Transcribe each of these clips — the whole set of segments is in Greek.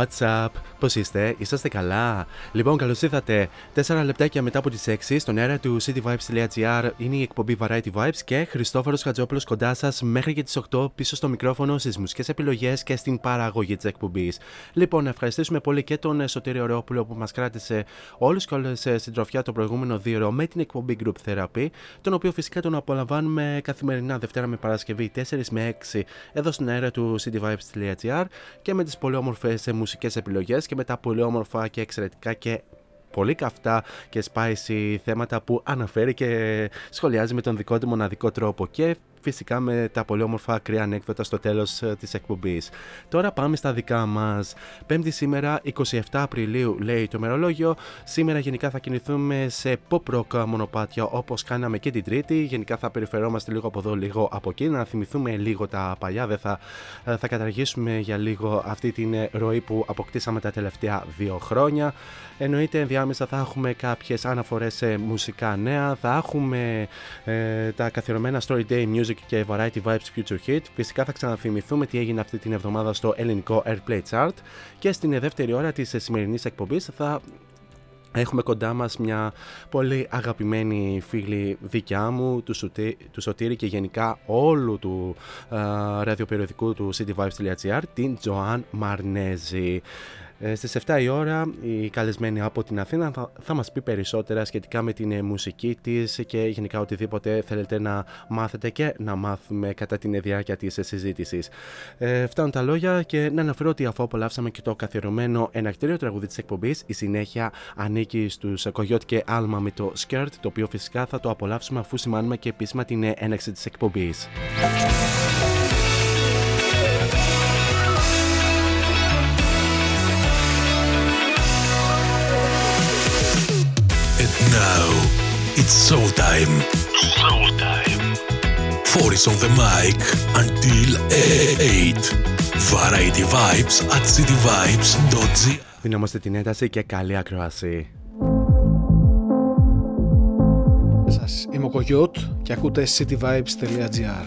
WhatsApp What's up? Πώς είστε, είσαστε καλά; Λοιπόν, καλώς ήρθατε. 4 λεπτάκια μετά από τις 6 στον αέρα του cityvibes.gr είναι η εκπομπή Variety Vibes και Χριστόφορος Χατζόπουλος κοντά σας μέχρι και τις 8 πίσω στο μικρόφωνο στι μουσικέ επιλογές και στην παραγωγή της εκπομπής. Λοιπόν, να ευχαριστήσουμε πολύ και τον Σωτήριο Ρεόπουλο που μας κράτησε όλους και όλες στην τροφιά το προηγούμενο δύο με την εκπομπή Group Therapy, τον οποίο φυσικά τον απολαμβάνουμε καθημερινά Δευτέρα με Παρασκευή 4 με 6 εδώ στην αέρα του cityvibes.gr και με τις πολύ όμορφες μουσικές επιλογές και με τα πολύ όμορφα και εξαιρετικά και πολύ καυτά και spicy θέματα που αναφέρει και σχολιάζει με τον δικό του μοναδικό τρόπο. Και φυσικά με τα πολύ όμορφα ακραία ανέκδοτα στο τέλος ε, της εκπομπής. Τώρα πάμε στα δικά μας. Πέμπτη σήμερα, 27 Απριλίου λέει το μερολόγιο. Σήμερα γενικά θα κινηθούμε σε pop rock μονοπάτια όπως κάναμε και την Τρίτη. Γενικά θα περιφερόμαστε λίγο από εδώ, λίγο από εκεί. Να θυμηθούμε λίγο τα παλιά. Δεν θα, ε, θα καταργήσουμε για λίγο αυτή την ε, ροή που αποκτήσαμε τα τελευταία δύο χρόνια. Εννοείται ενδιάμεσα θα έχουμε κάποιες αναφορές σε μουσικά νέα. Θα έχουμε ε, τα καθιερωμένα Story Day Music και Variety Vibes Future Hit. Φυσικά θα ξαναθυμηθούμε τι έγινε αυτή την εβδομάδα στο ελληνικό Airplay Chart. Και στην δεύτερη ώρα της σημερινής εκπομπής θα Έχουμε κοντά μας μια πολύ αγαπημένη φίλη δικιά μου, του, Σωτή, του Σωτήρη και γενικά όλου του uh, ραδιοπεριοδικού του cityvibes.gr, την Τζοάν Μαρνέζη. Ε, στις 7 η ώρα η καλεσμένη από την Αθήνα θα, θα μας πει περισσότερα σχετικά με την ε, μουσική της και γενικά οτιδήποτε θέλετε να μάθετε και να μάθουμε κατά την διάρκεια της ε, συζήτησης. Ε, φτάνουν τα λόγια και να αναφέρω ότι αφού απολαύσαμε και το καθιερωμένο ενακτήριο τραγουδί της εκπομπής η συνέχεια ανήκει στους Κογιότ και Άλμα με το Skirt το οποίο φυσικά θα το απολαύσουμε αφού σημάνουμε και επίσημα την έναρξη της εκπομπής. Now it's showtime. Showtime. Foris on the mic until 8. Variety Vibes at cityvibes.gr Δυναμώστε την ένταση και καλή ακρόαση. Σας είμαι ο Κογιώτ και ακούτε cityvibes.gr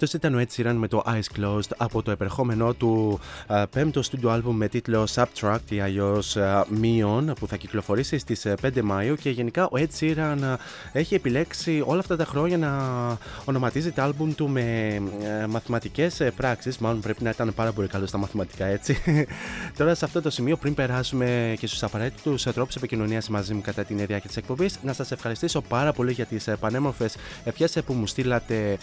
Αυτός ήταν ο Ed Sheeran με το Eyes Closed από το επερχόμενό του uh, πέμπτο studio album με τίτλο Subtract ή αλλιώς uh, που θα κυκλοφορήσει στις 5 Μαου και γενικά ο Ed Sheeran uh, έχει επιλέξει όλα αυτά τα χρόνια να ονοματίζει τα album του με uh, μαθηματικές πράξεις. Μάλλον πρέπει να ήταν πάρα πολύ καλός στα μαθηματικά έτσι. Τώρα σε αυτό το σημείο, πριν περάσουμε και στους απαραίτητους τρόπους επικοινωνίας μαζί μου κατά την διάρκεια της εκπομπής, να σας ευχαριστήσω πάρα πολύ για τις πανέμορφες ευχές που μου στείλατε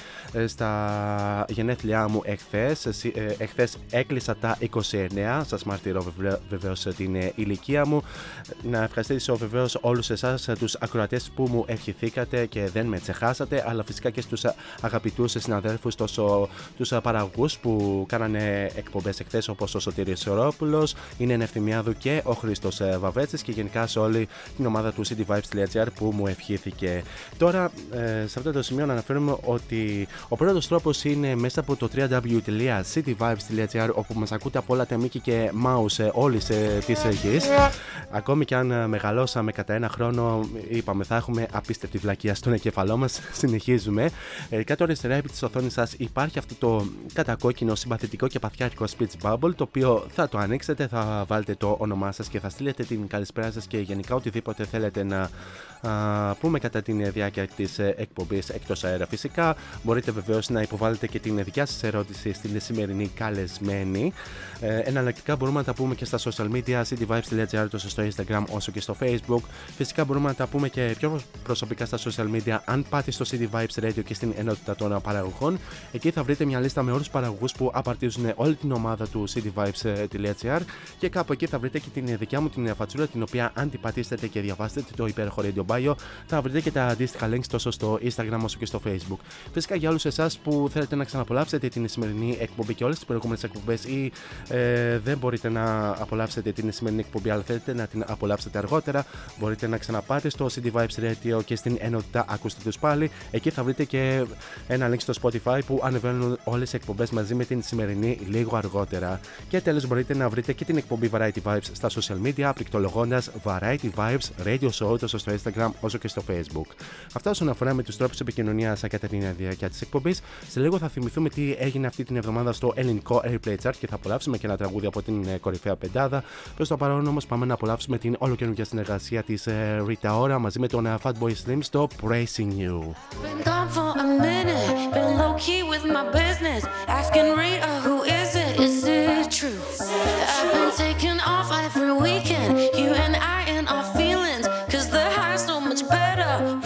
στα γενέθλιά μου εχθές. Ε, εχθές έκλεισα τα 29. Σας μαρτυρώ βεβαίως την ε, ηλικία μου. Να ευχαριστήσω βεβαίως όλους εσάς τους ακροατές που μου ευχηθήκατε και δεν με τσεχάσατε, αλλά φυσικά και στους αγαπητούς συναδέλφους, τόσο τους παραγωγούς που κάνανε εκπομπές εχθές όπως ο Σωτήρης Σορόπουλος, είναι Ευθυμιάδου και ο Χρήστος ε, Βαβέτσης και γενικά σε όλη την ομάδα του cityvibes.gr που μου ευχήθηκε. Τώρα, σε αυτό το σημείο να αναφέρουμε ότι ο πρώτος τρόπος είναι μέσα από το www.cityvibes.gr όπου μας ακούτε από όλα τα μήκη και mouse όλης της γης. Ακόμη και αν ε, μεγαλώσαμε κατά ένα χρόνο, είπαμε θα έχουμε απίστευτη βλακεία στον εγκεφαλό μας. Συνεχίζουμε. Ε, κάτω αριστερά επί της οθόνης σας υπάρχει αυτό το κατακόκκινο, συμπαθητικό και παθιάρικο speech bubble το οποίο θα το ανοίξετε, θα βάλετε το όνομά σας και θα στείλετε την καλησπέρα σας και γενικά οτιδήποτε θέλετε να πούμε κατά την διάρκεια της ε, εκπομπής εκτός αέρα φυσικά. Μπορείτε βεβαίως να υποβάλλετε και την δικιά σας ερώτηση στην σημερινή καλεσμένη. Ε, εναλλακτικά μπορούμε να τα πούμε και στα social media, cityvibes.gr τόσο στο Instagram όσο και στο Facebook. Φυσικά μπορούμε να τα πούμε και πιο προσωπικά στα social media αν πάτε στο City Vibes Radio και στην ενότητα των παραγωγών. Εκεί θα βρείτε μια λίστα με όλους τους παραγωγούς που απαρτίζουν όλη την ομάδα του cityvibes.gr και κάπου εκεί θα βρείτε και την δικιά μου την φατσούλα την οποία αν την πατήσετε και διαβάσετε το υπέροχο Radio Bio θα βρείτε και τα αντίστοιχα links τόσο στο Instagram όσο και στο Facebook. Φυσικά για όλους εσάς που θέλετε να ξαναπολαύσετε την σημερινή εκπομπή και όλες τις προηγούμενες εκπομπές ή ε, δεν μπορείτε να απολαύσετε την σημερινή εκπομπή, αλλά θέλετε να την απολαύσετε αργότερα, μπορείτε να ξαναπάτε στο CD Vibes Radio και στην ενότητα ακούστε τους πάλι. Εκεί θα βρείτε και ένα link στο Spotify που ανεβαίνουν όλες οι εκπομπές μαζί με την σημερινή λίγο αργότερα. Και τέλος μπορείτε να βρείτε και την εκπομπή Variety Vibes στα social media, πληκτρολογώντα Variety Vibes Radio Show τόσο στο Instagram όσο και στο Facebook. Αυτά όσον αφορά με τους τρόπους επικοινωνίας κατά την διάρκεια της εκπομπής. Σε λίγο θα θυμηθούμε τι έγινε αυτή την εβδομάδα στο ελληνικό Airplay Chart και θα απολαύσουμε και ένα τραγούδι από την ε, κορυφαία πεντάδα. Προς το παρόν όμως πάμε να απολαύσουμε την ολοκαινούργια συνεργασία της ε, Rita Ora μαζί με τον ε, Fatboy Slim στο Praising You. You and I and our feelings, better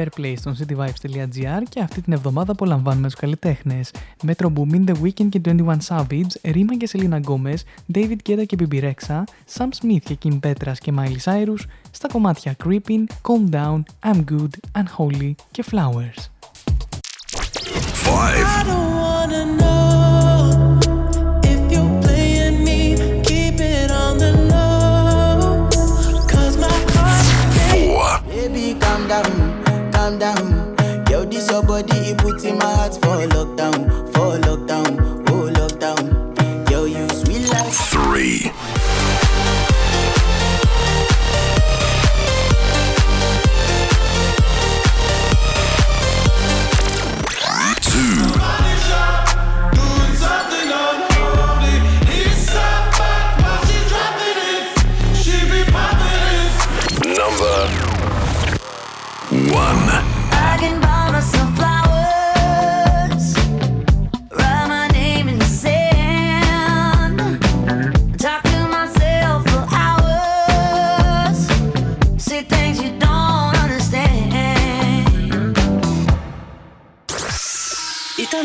fair play στον cityvibes.gr και αυτή την εβδομάδα απολαμβάνουμε τους καλλιτέχνε. Metro Boomin, The Weeknd και 21 Savage, Rima και Selena Gomez, David Guetta και Bibi Rexha, Sam Smith και Kim Petras και Miley Cyrus, στα κομμάτια Creeping, Calm Down, I'm Good, Unholy και Flowers. Five. down calm down. Yo, this your body, it puts in my heart for lockdown, for lockdown, oh lockdown. Yo, you sweet like Three.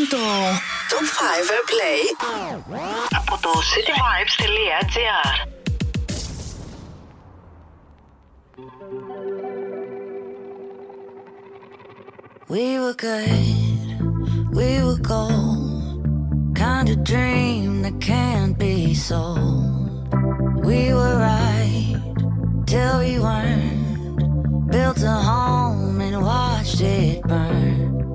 το Top 5 Play. Από το cityvibes.gr We were good, we were gold. Kind of dream that can't be sold. We were right till we weren't. Built a home and watched it burn.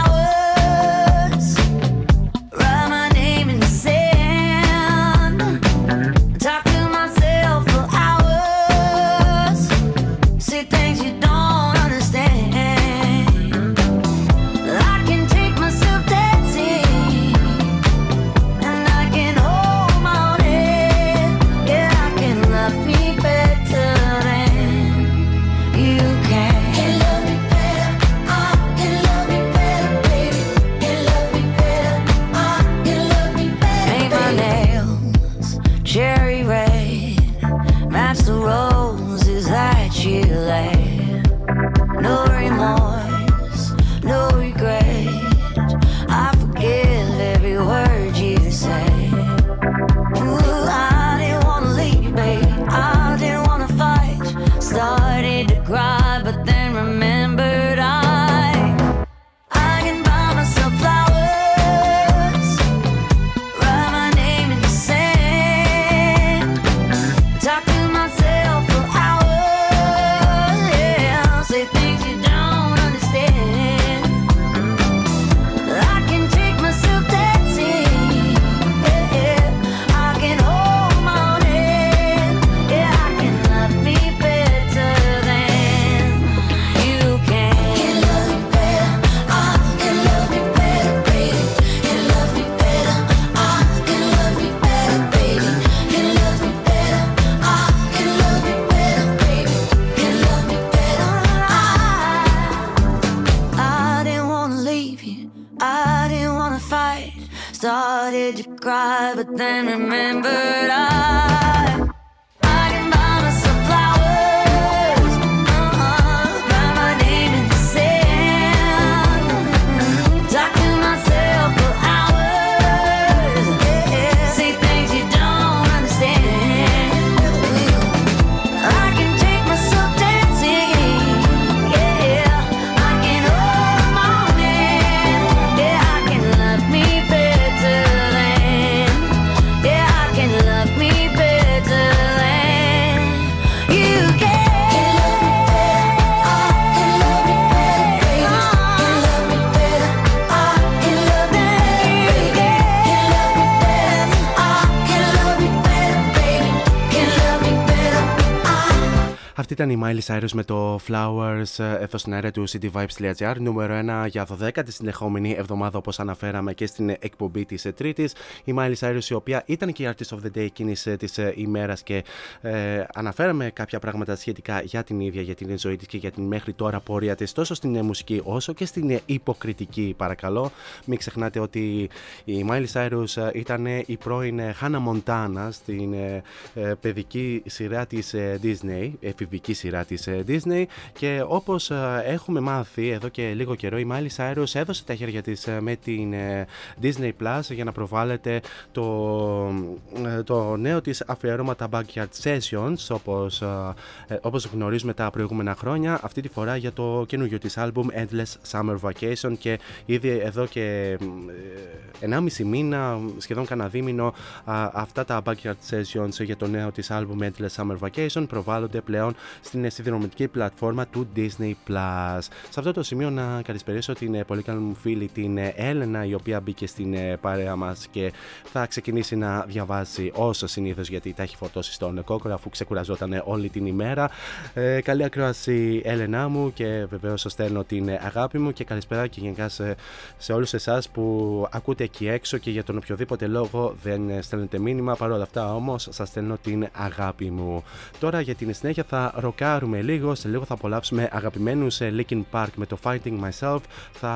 ήταν η Miley Cyrus με το Flowers ε, εδώ στην αέρα του cityvibes.gr νούμερο 1 για 12η συνεχόμενη εβδομάδα όπως αναφέραμε και στην εκπομπή της ε, Τρίτης. Η Miley Cyrus η οποία ήταν και η Artist of the Day εκείνης ε, της ημέρας και ε, αναφέραμε κάποια πράγματα σχετικά για την ίδια, για την ζωή της και για την μέχρι τώρα πορεία της τόσο στην μουσική όσο και στην υποκριτική παρακαλώ. Μην ξεχνάτε ότι η Miley Cyrus ήταν η πρώην Hannah Montana στην παιδική σειρά της Disney εφηβική σειρά της ε, Disney. Και όπως ε, έχουμε μάθει εδώ και λίγο καιρό η Miley Cyrus έδωσε τα χέρια της ε, με την Disney Plus για να προβάλλεται το, το νέο της αφιέρωμα τα Backyard Sessions όπως, όπως γνωρίζουμε τα προηγούμενα χρόνια. Αυτή τη φορά για το καινούργιο της άλμπουμ Endless Summer Vacation. Και ήδη εδώ και 1,5 μήνα σχεδόν κανένα δίμηνο αυτά τα Backyard Sessions για το νέο της άλμπουμ Endless Summer Vacation προβάλλονται πλέον στην συνδρομητική πλατφόρμα του Disney Plus. Σε αυτό το σημείο να καλησπερίσω την ε, πολύ καλή μου φίλη την ε, Έλενα η οποία μπήκε στην ε, παρέα μας και θα ξεκινήσει να διαβάσει όσο συνήθως γιατί τα έχει φορτώσει στον κόκορα αφού ξεκουραζόταν όλη την ημέρα. Ε, καλή ακρόαση Έλενά μου και βεβαίως σας στέλνω την αγάπη μου και καλησπέρα και γενικά σε, σε όλους εσάς που ακούτε εκεί έξω και για τον οποιοδήποτε λόγο δεν στέλνετε μήνυμα. Παρ' όλα αυτά όμως σας στέλνω την αγάπη μου. Τώρα για την συνέχεια θα ροκάρουμε λίγο. Σε λίγο θα απολαύσουμε αγαπημένους Linkin Park με το Fighting Myself. Θα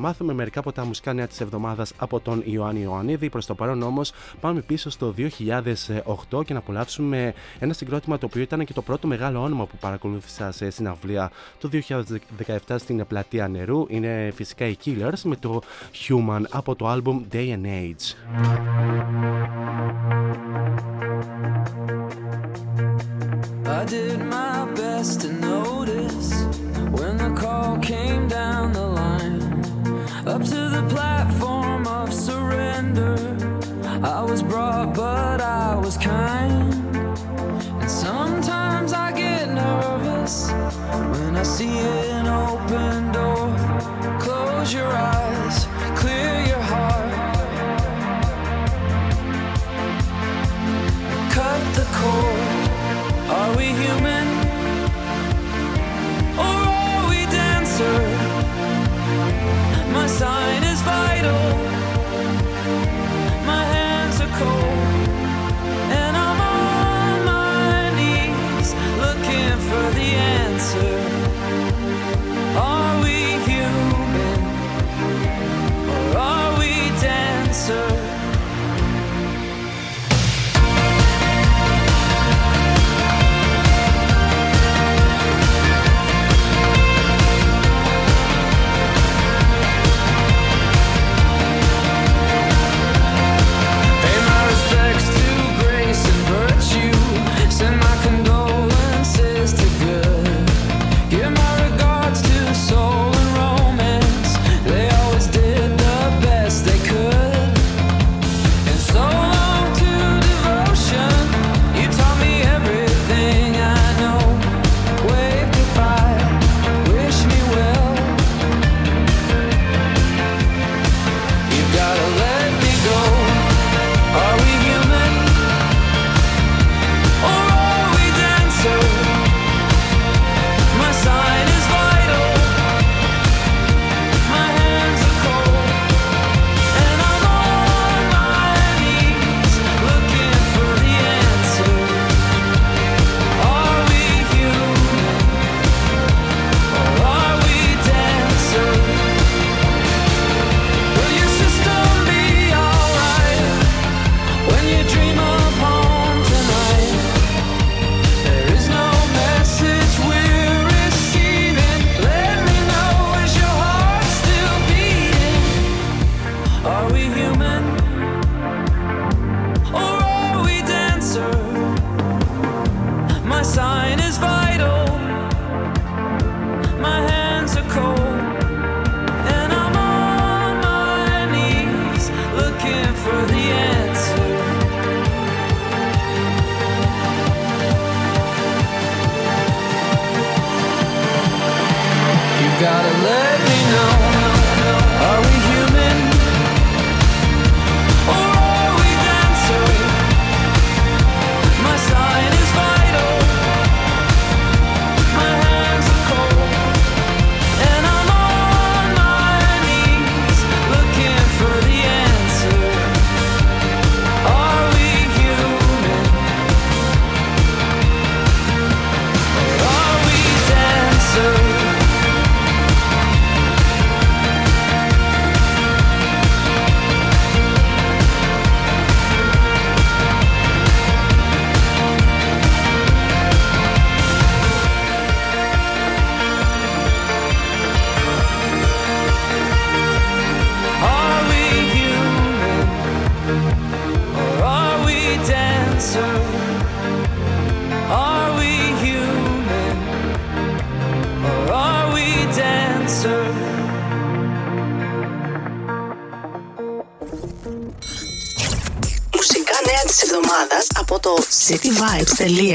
μάθουμε μερικά από τα μουσικά νέα της εβδομάδας από τον Ιωάννη Ιωαννίδη. Προς το παρόν όμως πάμε πίσω στο 2008 και να απολαύσουμε ένα συγκρότημα το οποίο ήταν και το πρώτο μεγάλο όνομα που παρακολούθησα σε συναυλία το 2017 στην πλατεία νερού. Είναι φυσικά οι Killers με το Human από το album Day and Age. I did my best to notice when the call came down the line up to the platform of surrender. I was brought, but I was kind. And sometimes I get nervous when I see an open door. Close your eyes, clear your heart. Cut the cord. Are we human? Sign is vital.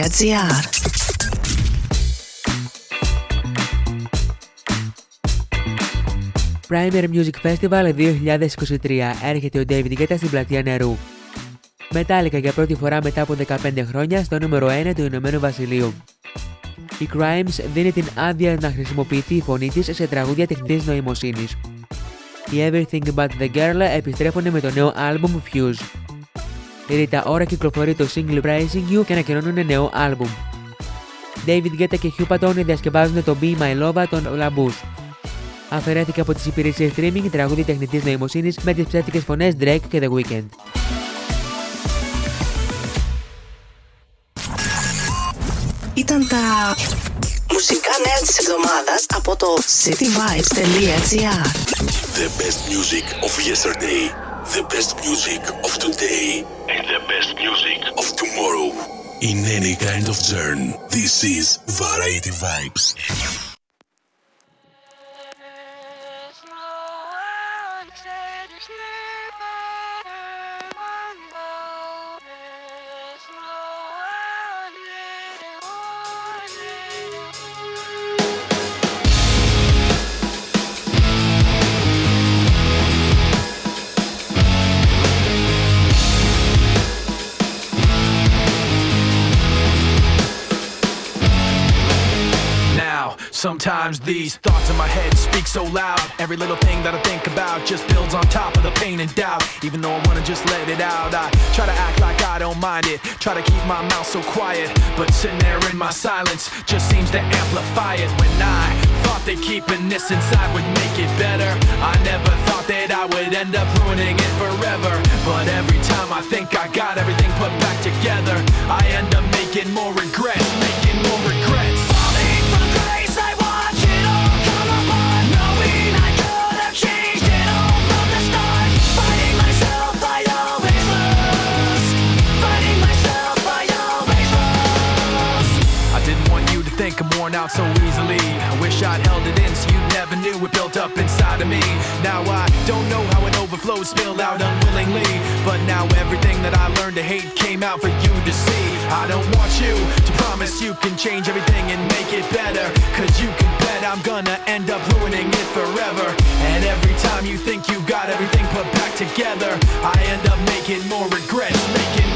cityvibes.gr Primer Music Festival 2023 έρχεται ο David Guetta στην πλατεία νερού. Μετάλλικα για πρώτη φορά μετά από 15 χρόνια στο νούμερο 1 του Ηνωμένου Βασιλείου. Η Crimes δίνει την άδεια να χρησιμοποιηθεί η φωνή της σε τραγούδια τεχνητής νοημοσύνης. Οι Everything But The Girl επιστρέφουν με το νέο άλμπουμ Fuse. Η Rita Ora κυκλοφορεί το single Praising You και ανακοινώνουν νέο άλμπουμ. David Guetta και Hugh Patton διασκευάζουν το Be My Love των Labous. Αφαιρέθηκε από τις υπηρεσίες streaming τραγούδι τεχνητής νοημοσύνης με τις ψεύτικες φωνές Drake και The Weeknd. Ήταν τα μουσικά νέα της εβδομάδας από το cityvibes.gr The best music of yesterday, the best music of today, and the best music of tomorrow. In any kind of journey, this is Variety Vibes. Sometimes these thoughts in my head speak so loud. Every little thing that I think about just builds on top of the pain and doubt. Even though I wanna just let it out, I try to act like I don't mind it. Try to keep my mouth so quiet, but sitting there in my silence just seems to amplify it. When I thought that keeping this inside would make it better, I never thought that I would end up ruining it forever. But every time I think I got everything put back together, I end up making more regrets, worn out so easily. I wish I'd held it in so you never knew it built up inside of me. Now I don't know how it overflowed, spilled out unwillingly. But now everything that I learned to hate came out for you to see. I don't want you to promise you can change everything and make it better. Cause you can bet I'm gonna end up ruining it forever. And every time you think you've got everything put back together, I end up making more regrets, making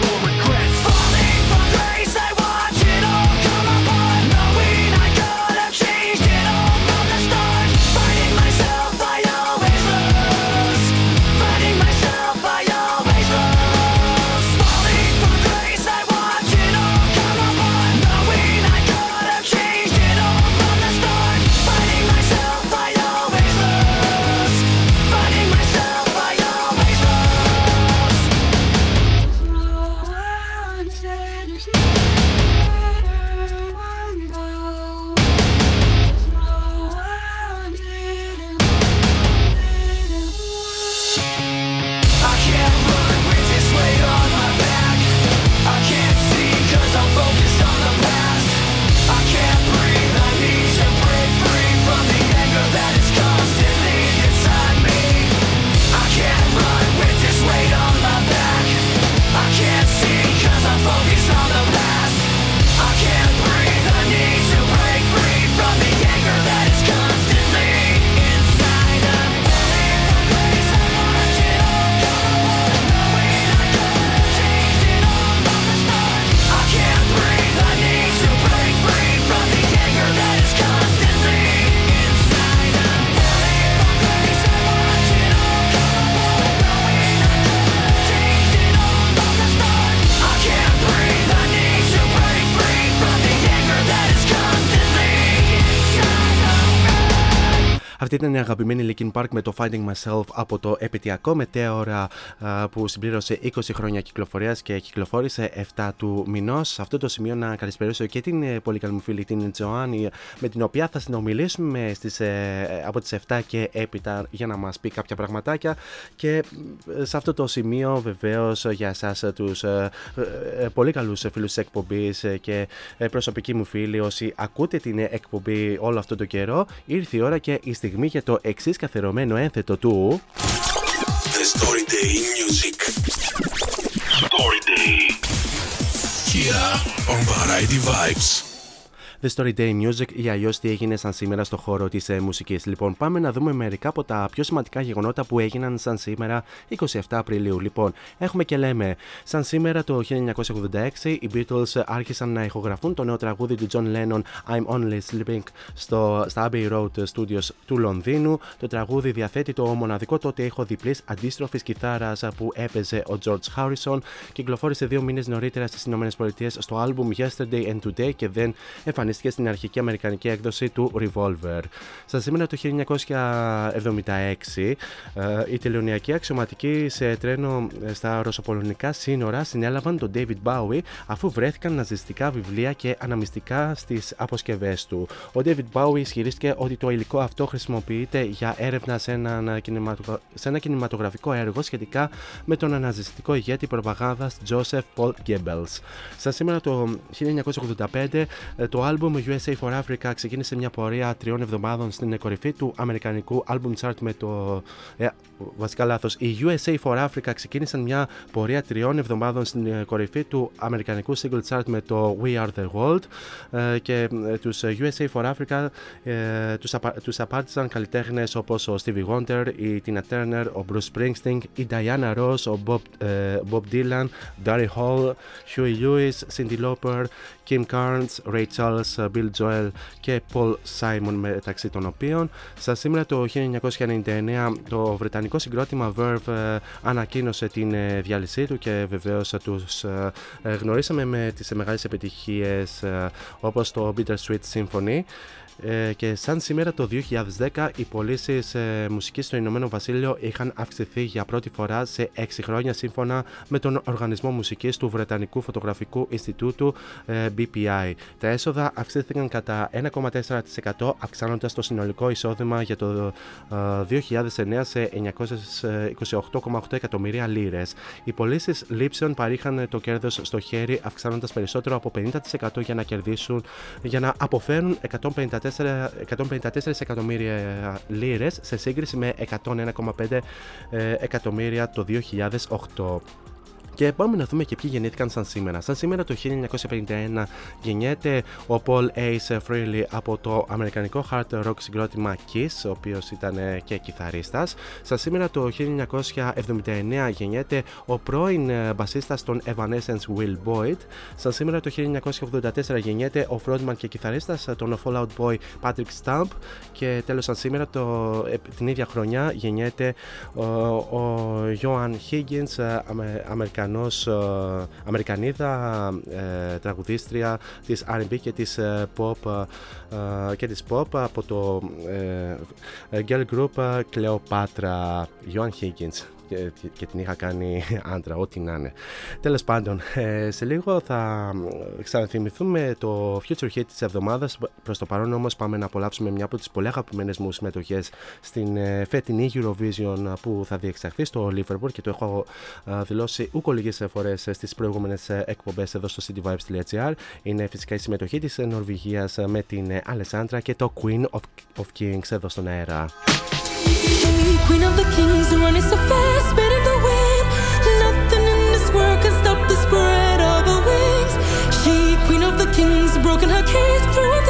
ήταν η αγαπημένη Linkin Park με το Finding Myself από το επαιτειακό μετέωρα α, που συμπλήρωσε 20 χρόνια κυκλοφορίας και κυκλοφόρησε 7 του μηνός. Σε αυτό το σημείο να καλησπερίσω και την ε, πολύ καλή μου φίλη την Τζοάννη, με την οποία θα συνομιλήσουμε στις, ε, από τις 7 και έπειτα για να μας πει κάποια πραγματάκια. Και ε, σε αυτό το σημείο βεβαίως για εσάς τους πολύ καλούς φίλους της εκπομπής και ε, προσωπικοί μου φίλοι, όσοι ακούτε την εκπομπή όλο αυτό το καιρό, ήρθε η ώρα και η στιγμή για το εξή καθερωμένο ένθετο του. The Story Day in Music. Story Day. Here on Variety Vibes. The Story Day Music ή αλλιώς τι έγινε σαν σήμερα στο χώρο της ε, μουσικής. Λοιπόν, πάμε να δούμε μερικά από τα πιο σημαντικά γεγονότα που έγιναν σαν σήμερα 27 Απριλίου. Λοιπόν, έχουμε και λέμε, σαν σήμερα το 1986 οι Beatles άρχισαν να ηχογραφούν το νέο τραγούδι του John Lennon I'm Only Sleeping στο, στα Abbey Road Studios του Λονδίνου. Το τραγούδι διαθέτει το μοναδικό τότε ήχο διπλής αντίστροφης κιθάρας που έπαιζε ο George Harrison. Κυκλοφόρησε δύο μήνες νωρίτερα στις ΗΠΑ στο album Yesterday and Today και δεν εμφανίστηκε στην αρχική αμερικανική έκδοση του Revolver. Στα σήμερα το 1976, ε, οι τελωνιακοί αξιωματικοί σε τρένο ε, στα ρωσοπολωνικά σύνορα συνέλαβαν τον David Bowie αφού βρέθηκαν ναζιστικά βιβλία και αναμυστικά στις αποσκευές του. Ο David Bowie ισχυρίστηκε ότι το υλικό αυτό χρησιμοποιείται για έρευνα σε ένα, κινηματογρα... σε ένα κινηματογραφικό έργο σχετικά με τον αναζητικό ηγέτη προπαγάνδας Joseph Paul Goebbels. Στα σήμερα το 1985, ε, το album USA for Africa ξεκίνησε μια πορεία τριών εβδομάδων στην κορυφή του αμερικανικού album chart με το. Ε, βασικά λάθος. Οι USA for Africa ξεκίνησαν μια πορεία τριών εβδομάδων στην κορυφή του αμερικανικού single chart με το We Are the World ε, και ε, τους USA for Africa ε, τους, απα, τους απάρτησαν καλλιτέχνες όπως ο Stevie Wonder, η Tina Turner, ο Bruce Springsteen, η Diana Ross, ο Bob, ε, Bob Dylan, Darry Hall, Huey Lewis, Cindy Lauper, Kim Carnes, Ray Charles, Bill Joel και Paul Simon μεταξύ των οποίων. Στα σήμερα το 1999 το βρετανικό συγκρότημα Verve ε, ανακοίνωσε την ε, διάλυσή του και βεβαίως τους ε, γνωρίσαμε με τις μεγάλες επιτυχίες όπως το Bittersweet Symphony ε, και σαν σήμερα το 2010 οι πωλήσεις ε, μουσικής στο Ηνωμένο Βασίλειο είχαν αυξηθεί για πρώτη φορά σε 6 χρόνια σύμφωνα με τον Οργανισμό Μουσικής του Βρετανικού Φωτογραφικού Ινστιτούτου ε, BPI. Τα έσοδα αυξήθηκαν κατά 1,4% αυξάνοντας το συνολικό εισόδημα για το 2009 ε, σε 928,8 εκατομμύρια λίρες. Οι πωλήσεις λήψεων παρήχαν το κέρδος στο χέρι αυξάνοντας περισσότερο από 50% για να κερδίσουν για να αποφέρουν 154 154 εκατομμύρια λίρες σε σύγκριση με 101,5 ε, εκατομμύρια το 2008. Και πάμε να δούμε και ποιοι γεννήθηκαν σαν σήμερα. Σαν σήμερα το 1951 γεννιέται ο Paul Ace Frehley από το αμερικανικό hard rock συγκρότημα Kiss, ο οποίος ήταν ε, και κιθαρίστας. Σαν σήμερα το 1979 γεννιέται ο πρώην ε, μπασίστας των Evanescence Will Boyd. Σαν σήμερα το 1984 γεννιέται ο frontman και κιθαρίστας των Fallout Boy Patrick Stump. Και τέλος σαν σήμερα το, ε, την ίδια χρονιά γεννιέται ο, ο Joan Higgins, Αμερικανός Αμερικανός, ε, Αμερικανίδα ε, τραγουδίστρια της R&B και της ε, pop και της pop από το girl group Cleopatra Joan Higgins και, και την είχα κάνει άντρα, ό,τι να είναι. Τέλος πάντων, ε, σε λίγο θα ξαναθυμηθούμε το future hit της εβδομάδας. Προς το παρόν όμως πάμε να απολαύσουμε μια από τις πολύ αγαπημένες μου συμμετοχές στην ε, φετινή Eurovision που θα διεξαχθεί στο Liverpool και το έχω ε, δηλώσει ούκο λίγε φορέ στις προηγούμενες εκπομπές εδώ στο cityvibes.gr. Είναι φυσικά η συμμετοχή της Νορβηγίας με την Αλεσάντρα και το Queen of, of Kings εδώ στον αέρα. Broken her cage, threw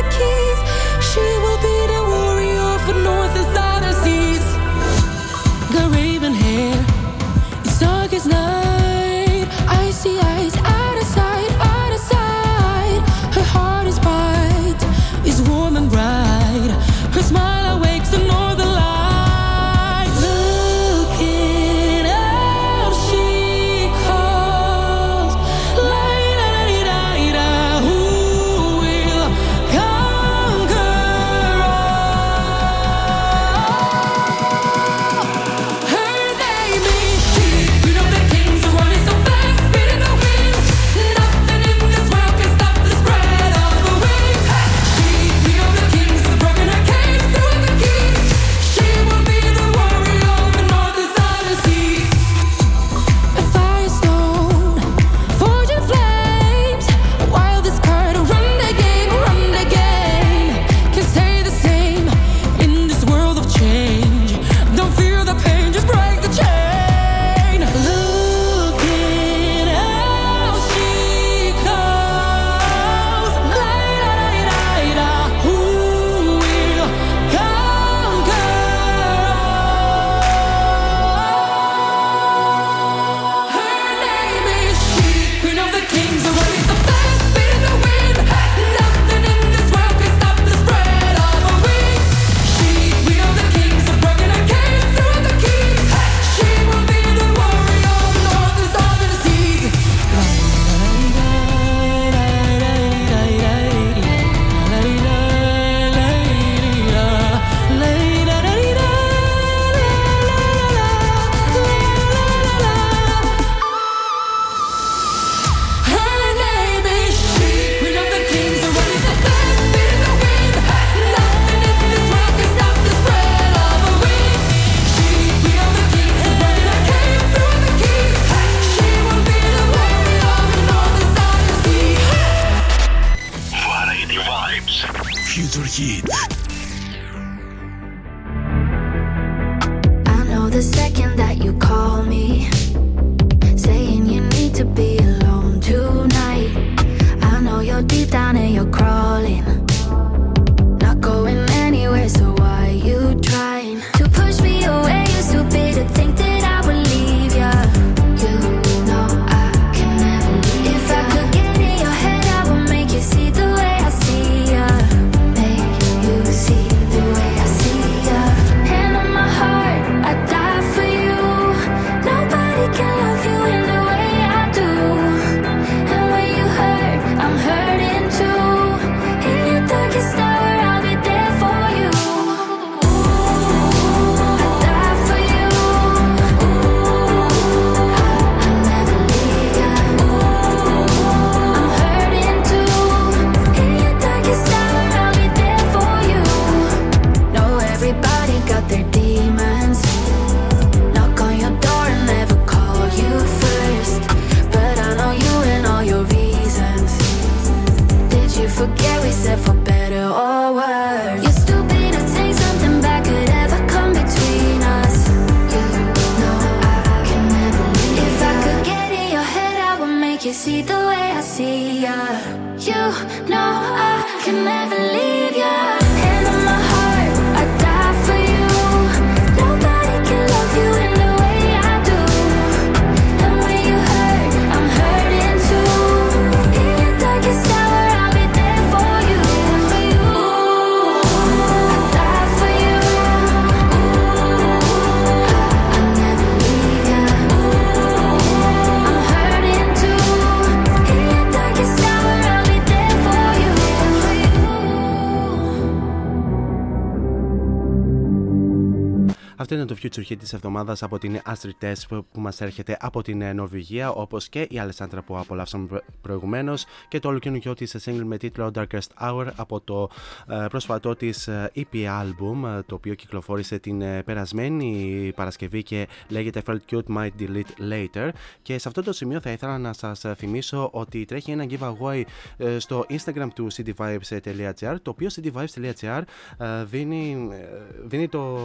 Future Hit της εβδομάδας από την Astrid Test που που μας έρχεται από την ε, Νορβηγία όπως και η Αλεσάντρα που απολαύσαμε προ- προηγουμένως και το όλο καινούργιο της single με τίτλο Darkest Hour από το ε, πρόσφατό της ε, EP album ε, το οποίο κυκλοφόρησε την ε, περασμένη Παρασκευή και λέγεται Felt Cute Might Delete Later. Και σε αυτό το σημείο θα ήθελα να σας ε, θυμίσω ότι τρέχει ένα giveaway ε, στο Instagram του cityvibes.gr το οποίο cityvibes.gr ε, δίνει, ε, δίνει το,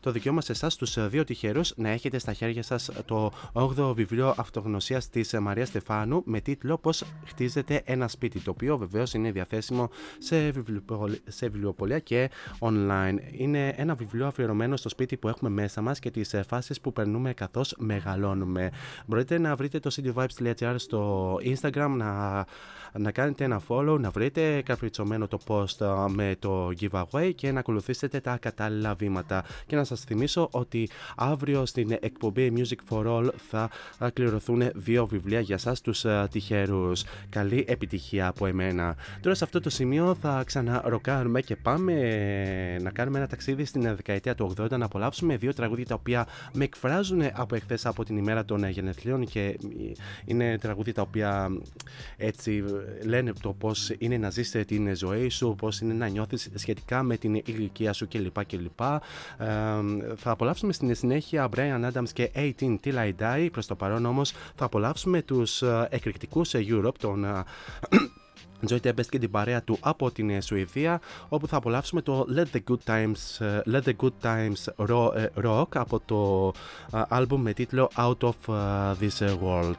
το δικαίωμα σε εσάς τους δύο τυχερούς να έχετε στα χέρια σας το 8ο βιβλίο αυτογνωσίας της Μαρίας Στεφάνου με τίτλο Πώς χτίζεται ένα σπίτι. Το οποίο βεβαίως είναι διαθέσιμο σε, βιβλιοπολ- σε βιβλιοπολία και online. Είναι ένα βιβλίο αφιερωμένο στο σπίτι που έχουμε μέσα μας και τις φάσεις που περνούμε καθώς μεγαλώνουμε. Μπορείτε να βρείτε το cityvibes.gr στο Instagram, να, να κάνετε ένα follow, να βρείτε καρφιτσωμένο το post α, με το giveaway και να ακολουθήσετε τα κατάλληλα βήματα. Και να σας θυμίσω ότι αύριο στην εκπομπή Music for All θα α, κληρωθούν δύο βιβλία για σας τους α, τυχερούς. Καλή επιτυχία από εμένα. Τώρα σε αυτό το σημείο θα ξαναροκάρουμε και πάμε ε, να κάνουμε ένα ταξίδι στην δεκαετία του 80 να απολαύσουμε δύο τραγούδια τα οποία με εκφράζουν από εχθές από την ημέρα των ε, γενεθλίων και ε, είναι τραγούδια τα οποία ε, έτσι ε, λένε το πώς είναι να ζεις ε, την ζωή σου, πώς είναι να νιώθεις σχετικά με την ηλικία σου κλπ. κλπ. Ε, θα απολαύσουμε στην συνέχεια Brian Adams και 18 Till I Die. Προς το παρόν όμως θα απολαύσουμε τους ε, εκρηκτικούς ε, Europe, τον ε, Joy Tempest και την παρέα του από την ε, Σουηδία όπου θα απολαύσουμε το Let the Good Times, ε, Let the Good Times Ro- ε, Rock από το ε, άλμπουμ με τίτλο Out of ε, This ε, World.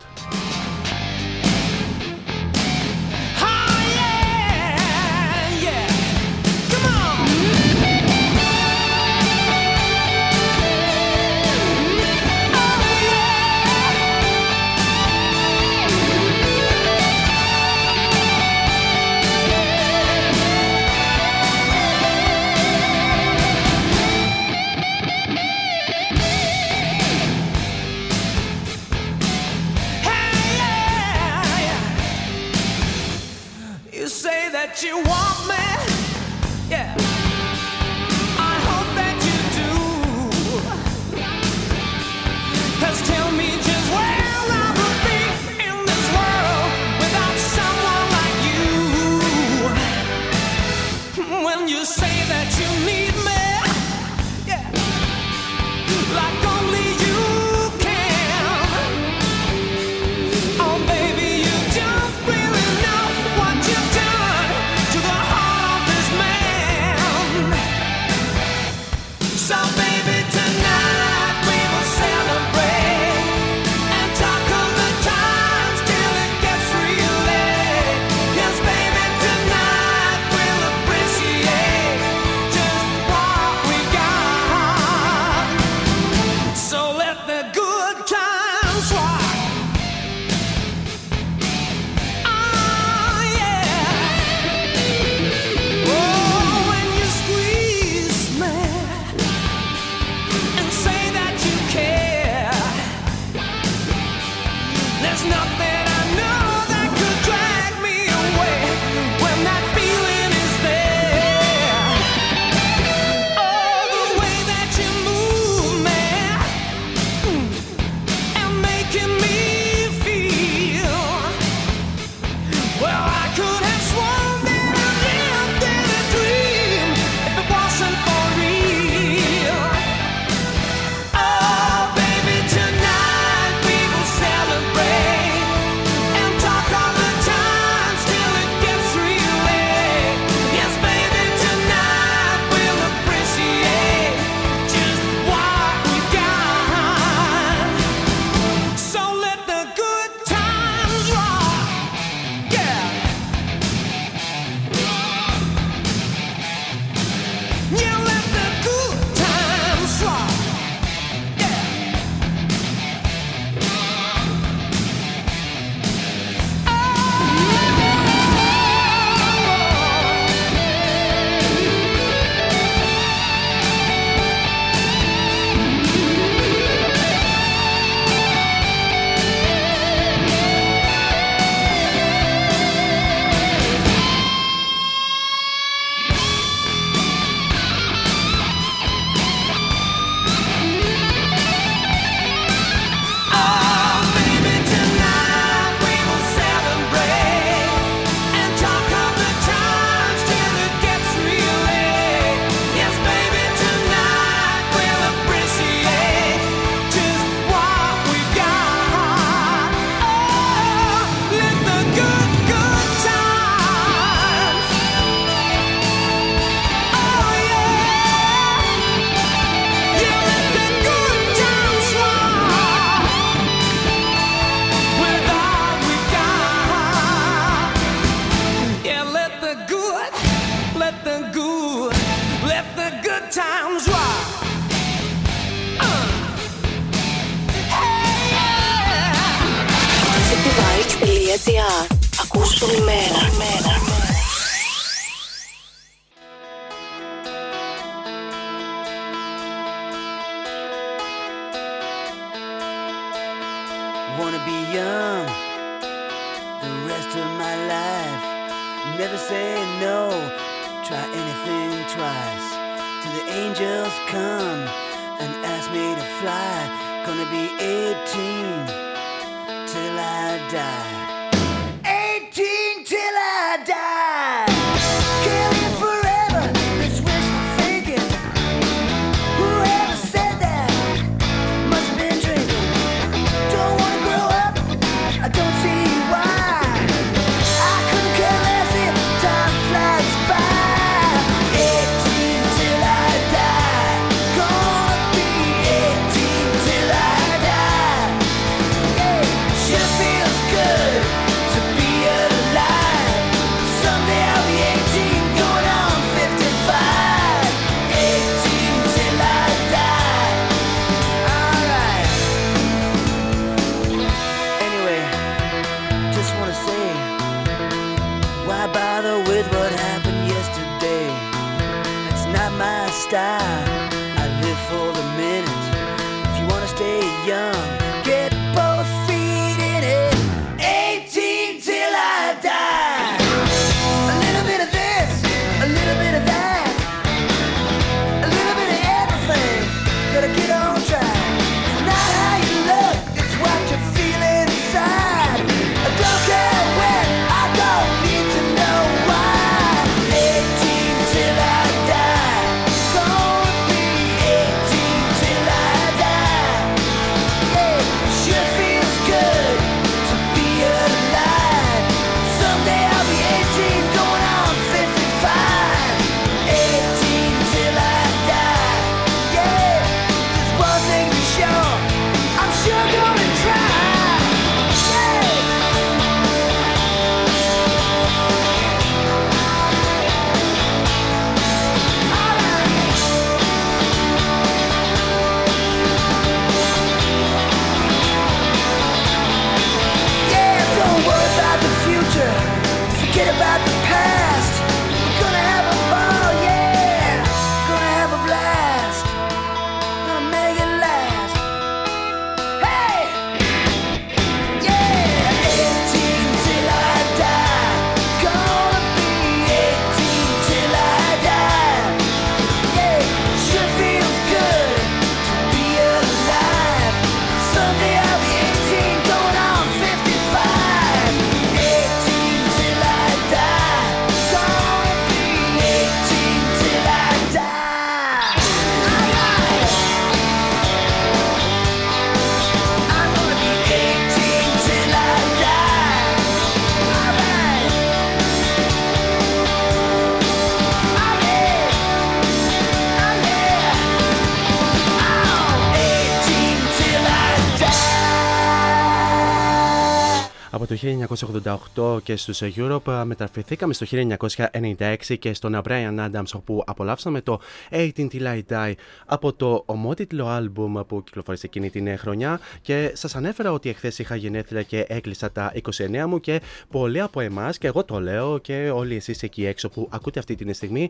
1988 και στους Europe ε, μεταφερθήκαμε στο 1996 και στον Brian Adams όπου απολαύσαμε το 18 Till I Die από το ομότιτλο άλμπουμ που κυκλοφόρησε εκείνη την ε, χρονιά και σας ανέφερα ότι εχθές είχα γενέθλια και έκλεισα τα 29 μου και πολλοί από εμάς και εγώ το λέω και όλοι εσείς εκεί έξω που ακούτε αυτή τη στιγμή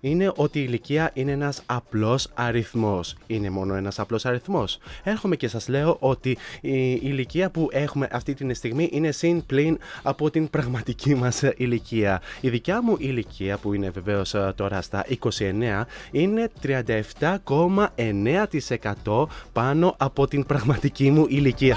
είναι ότι η ηλικία είναι ένας απλός αριθμός. Είναι μόνο ένας απλός αριθμός. Έρχομαι και σας λέω ότι η ηλικία που έχουμε αυτή τη στιγμή είναι συν πλην από την πραγματική μας ηλικία. Η δικιά μου ηλικία που είναι βεβαίως ε, τώρα στα 29 είναι 37,9% πάνω από την πραγματική μου ηλικία.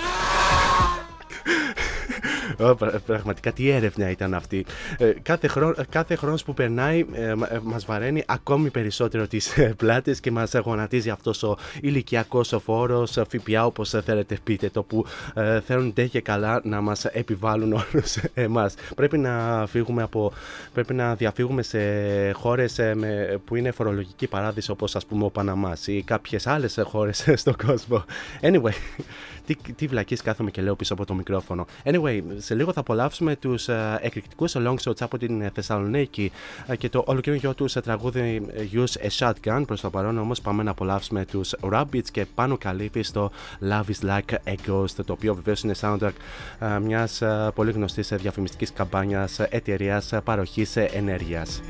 Ω, πρα- Πραγματικά τι έρευνα ήταν αυτή. Ε, κάθε, χρόνο, κάθε χρόνος που περνάει ε, μα- ε, μας βαραίνει ακόμη περισσότερο τις ε, πλάτες και μας γονατίζει αυτός ο ηλικιακός φόρος, ε, ΦΠΑ όπως ε, θέλετε πείτε το που ε, θέλουν ντε και καλά να μας επιβάλλουν όλους εμάς. Πρέπει να, φύγουμε από, πρέπει να διαφύγουμε σε χώρες ε, με, που είναι φορολογική παράδεισο όπως ας πούμε ο Παναμάς ή κάποιες άλλες ε, χώρες στον κόσμο. Anyway, τι, τι βλακή κάθομαι και λέω πίσω από το μικρόφωνο. Anyway, σε λίγο θα απολαύσουμε τους ε, εκρηκτικούς longshots από την ε, Θεσσαλονίκη ε, και το ολοκαινούργιο του τραγούδι Use a Shotgun. Προς το παρόν όμως πάμε να απολαύσουμε τους Rabbits και πάνω καλύπτει στο Love is Like a Ghost, το οποίο βεβαίως είναι soundtrack μιας πολύ γνωστής διαφημιστικής καμπάνιας εταιρείας παροχής ενέργειας.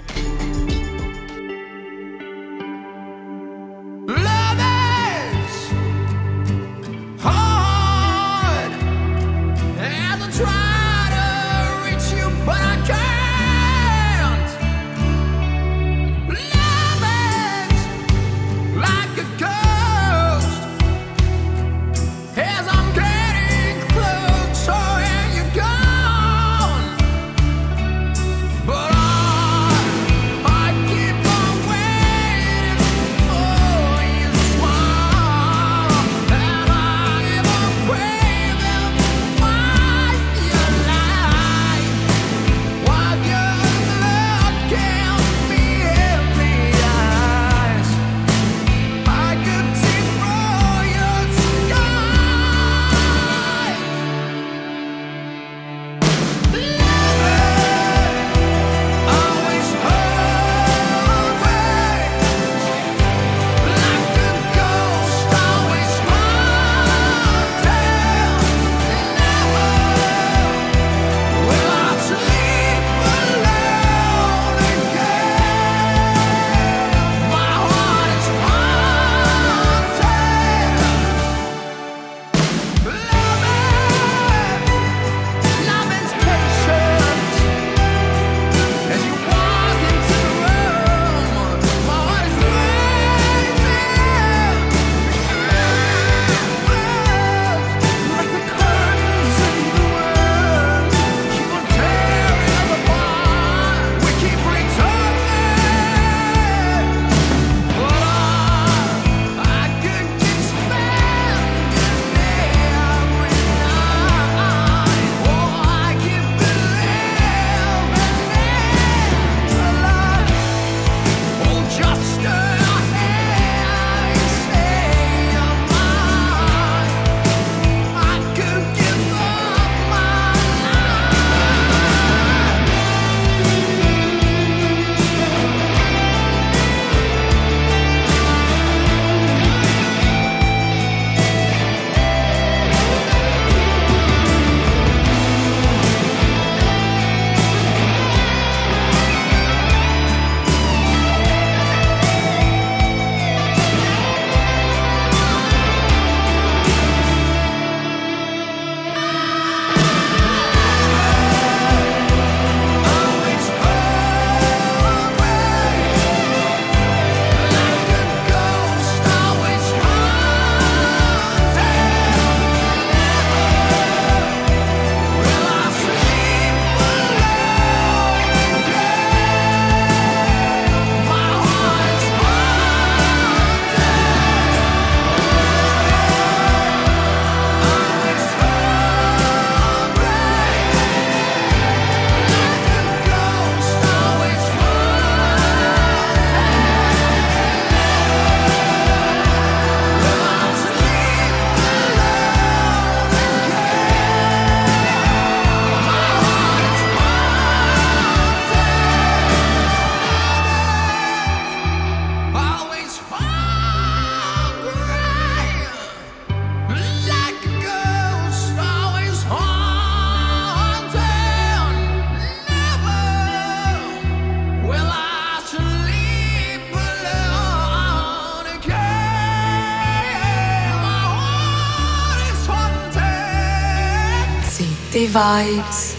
vibes.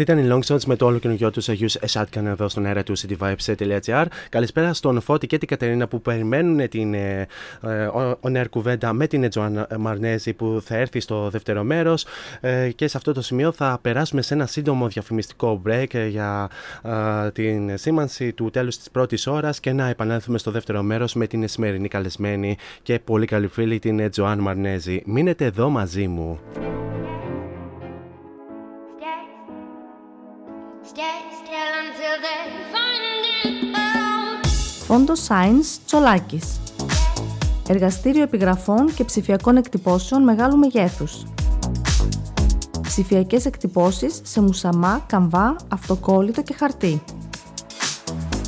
Αυτή ήταν η Long Shots με το όλο καινούργιο τους Αγίου Εσάτκαν εδώ στον αέρα του cityvibes.gr. Καλησπέρα στον Φώτη και την Κατερίνα που περιμένουν την ε, ε, κουβέντα με την Τζοάν Μαρνέζη που θα έρθει στο δεύτερο μέρος. Ε, και σε αυτό το σημείο θα περάσουμε σε ένα σύντομο διαφημιστικό break ε, για ε, την σήμανση του τέλους της πρώτης ώρας και να επανέλθουμε στο δεύτερο μέρος με την σημερινή καλεσμένη και πολύ καλή φίλη την Τζοάν Μαρνέζη. Μείνετε εδώ μαζί μου. Φόντο Science Τσολάκης Εργαστήριο επιγραφών και ψηφιακών εκτυπώσεων μεγάλου μεγέθους. Ψηφιακές εκτυπώσεις σε μουσαμά, καμβά, αυτοκόλλητο και χαρτί.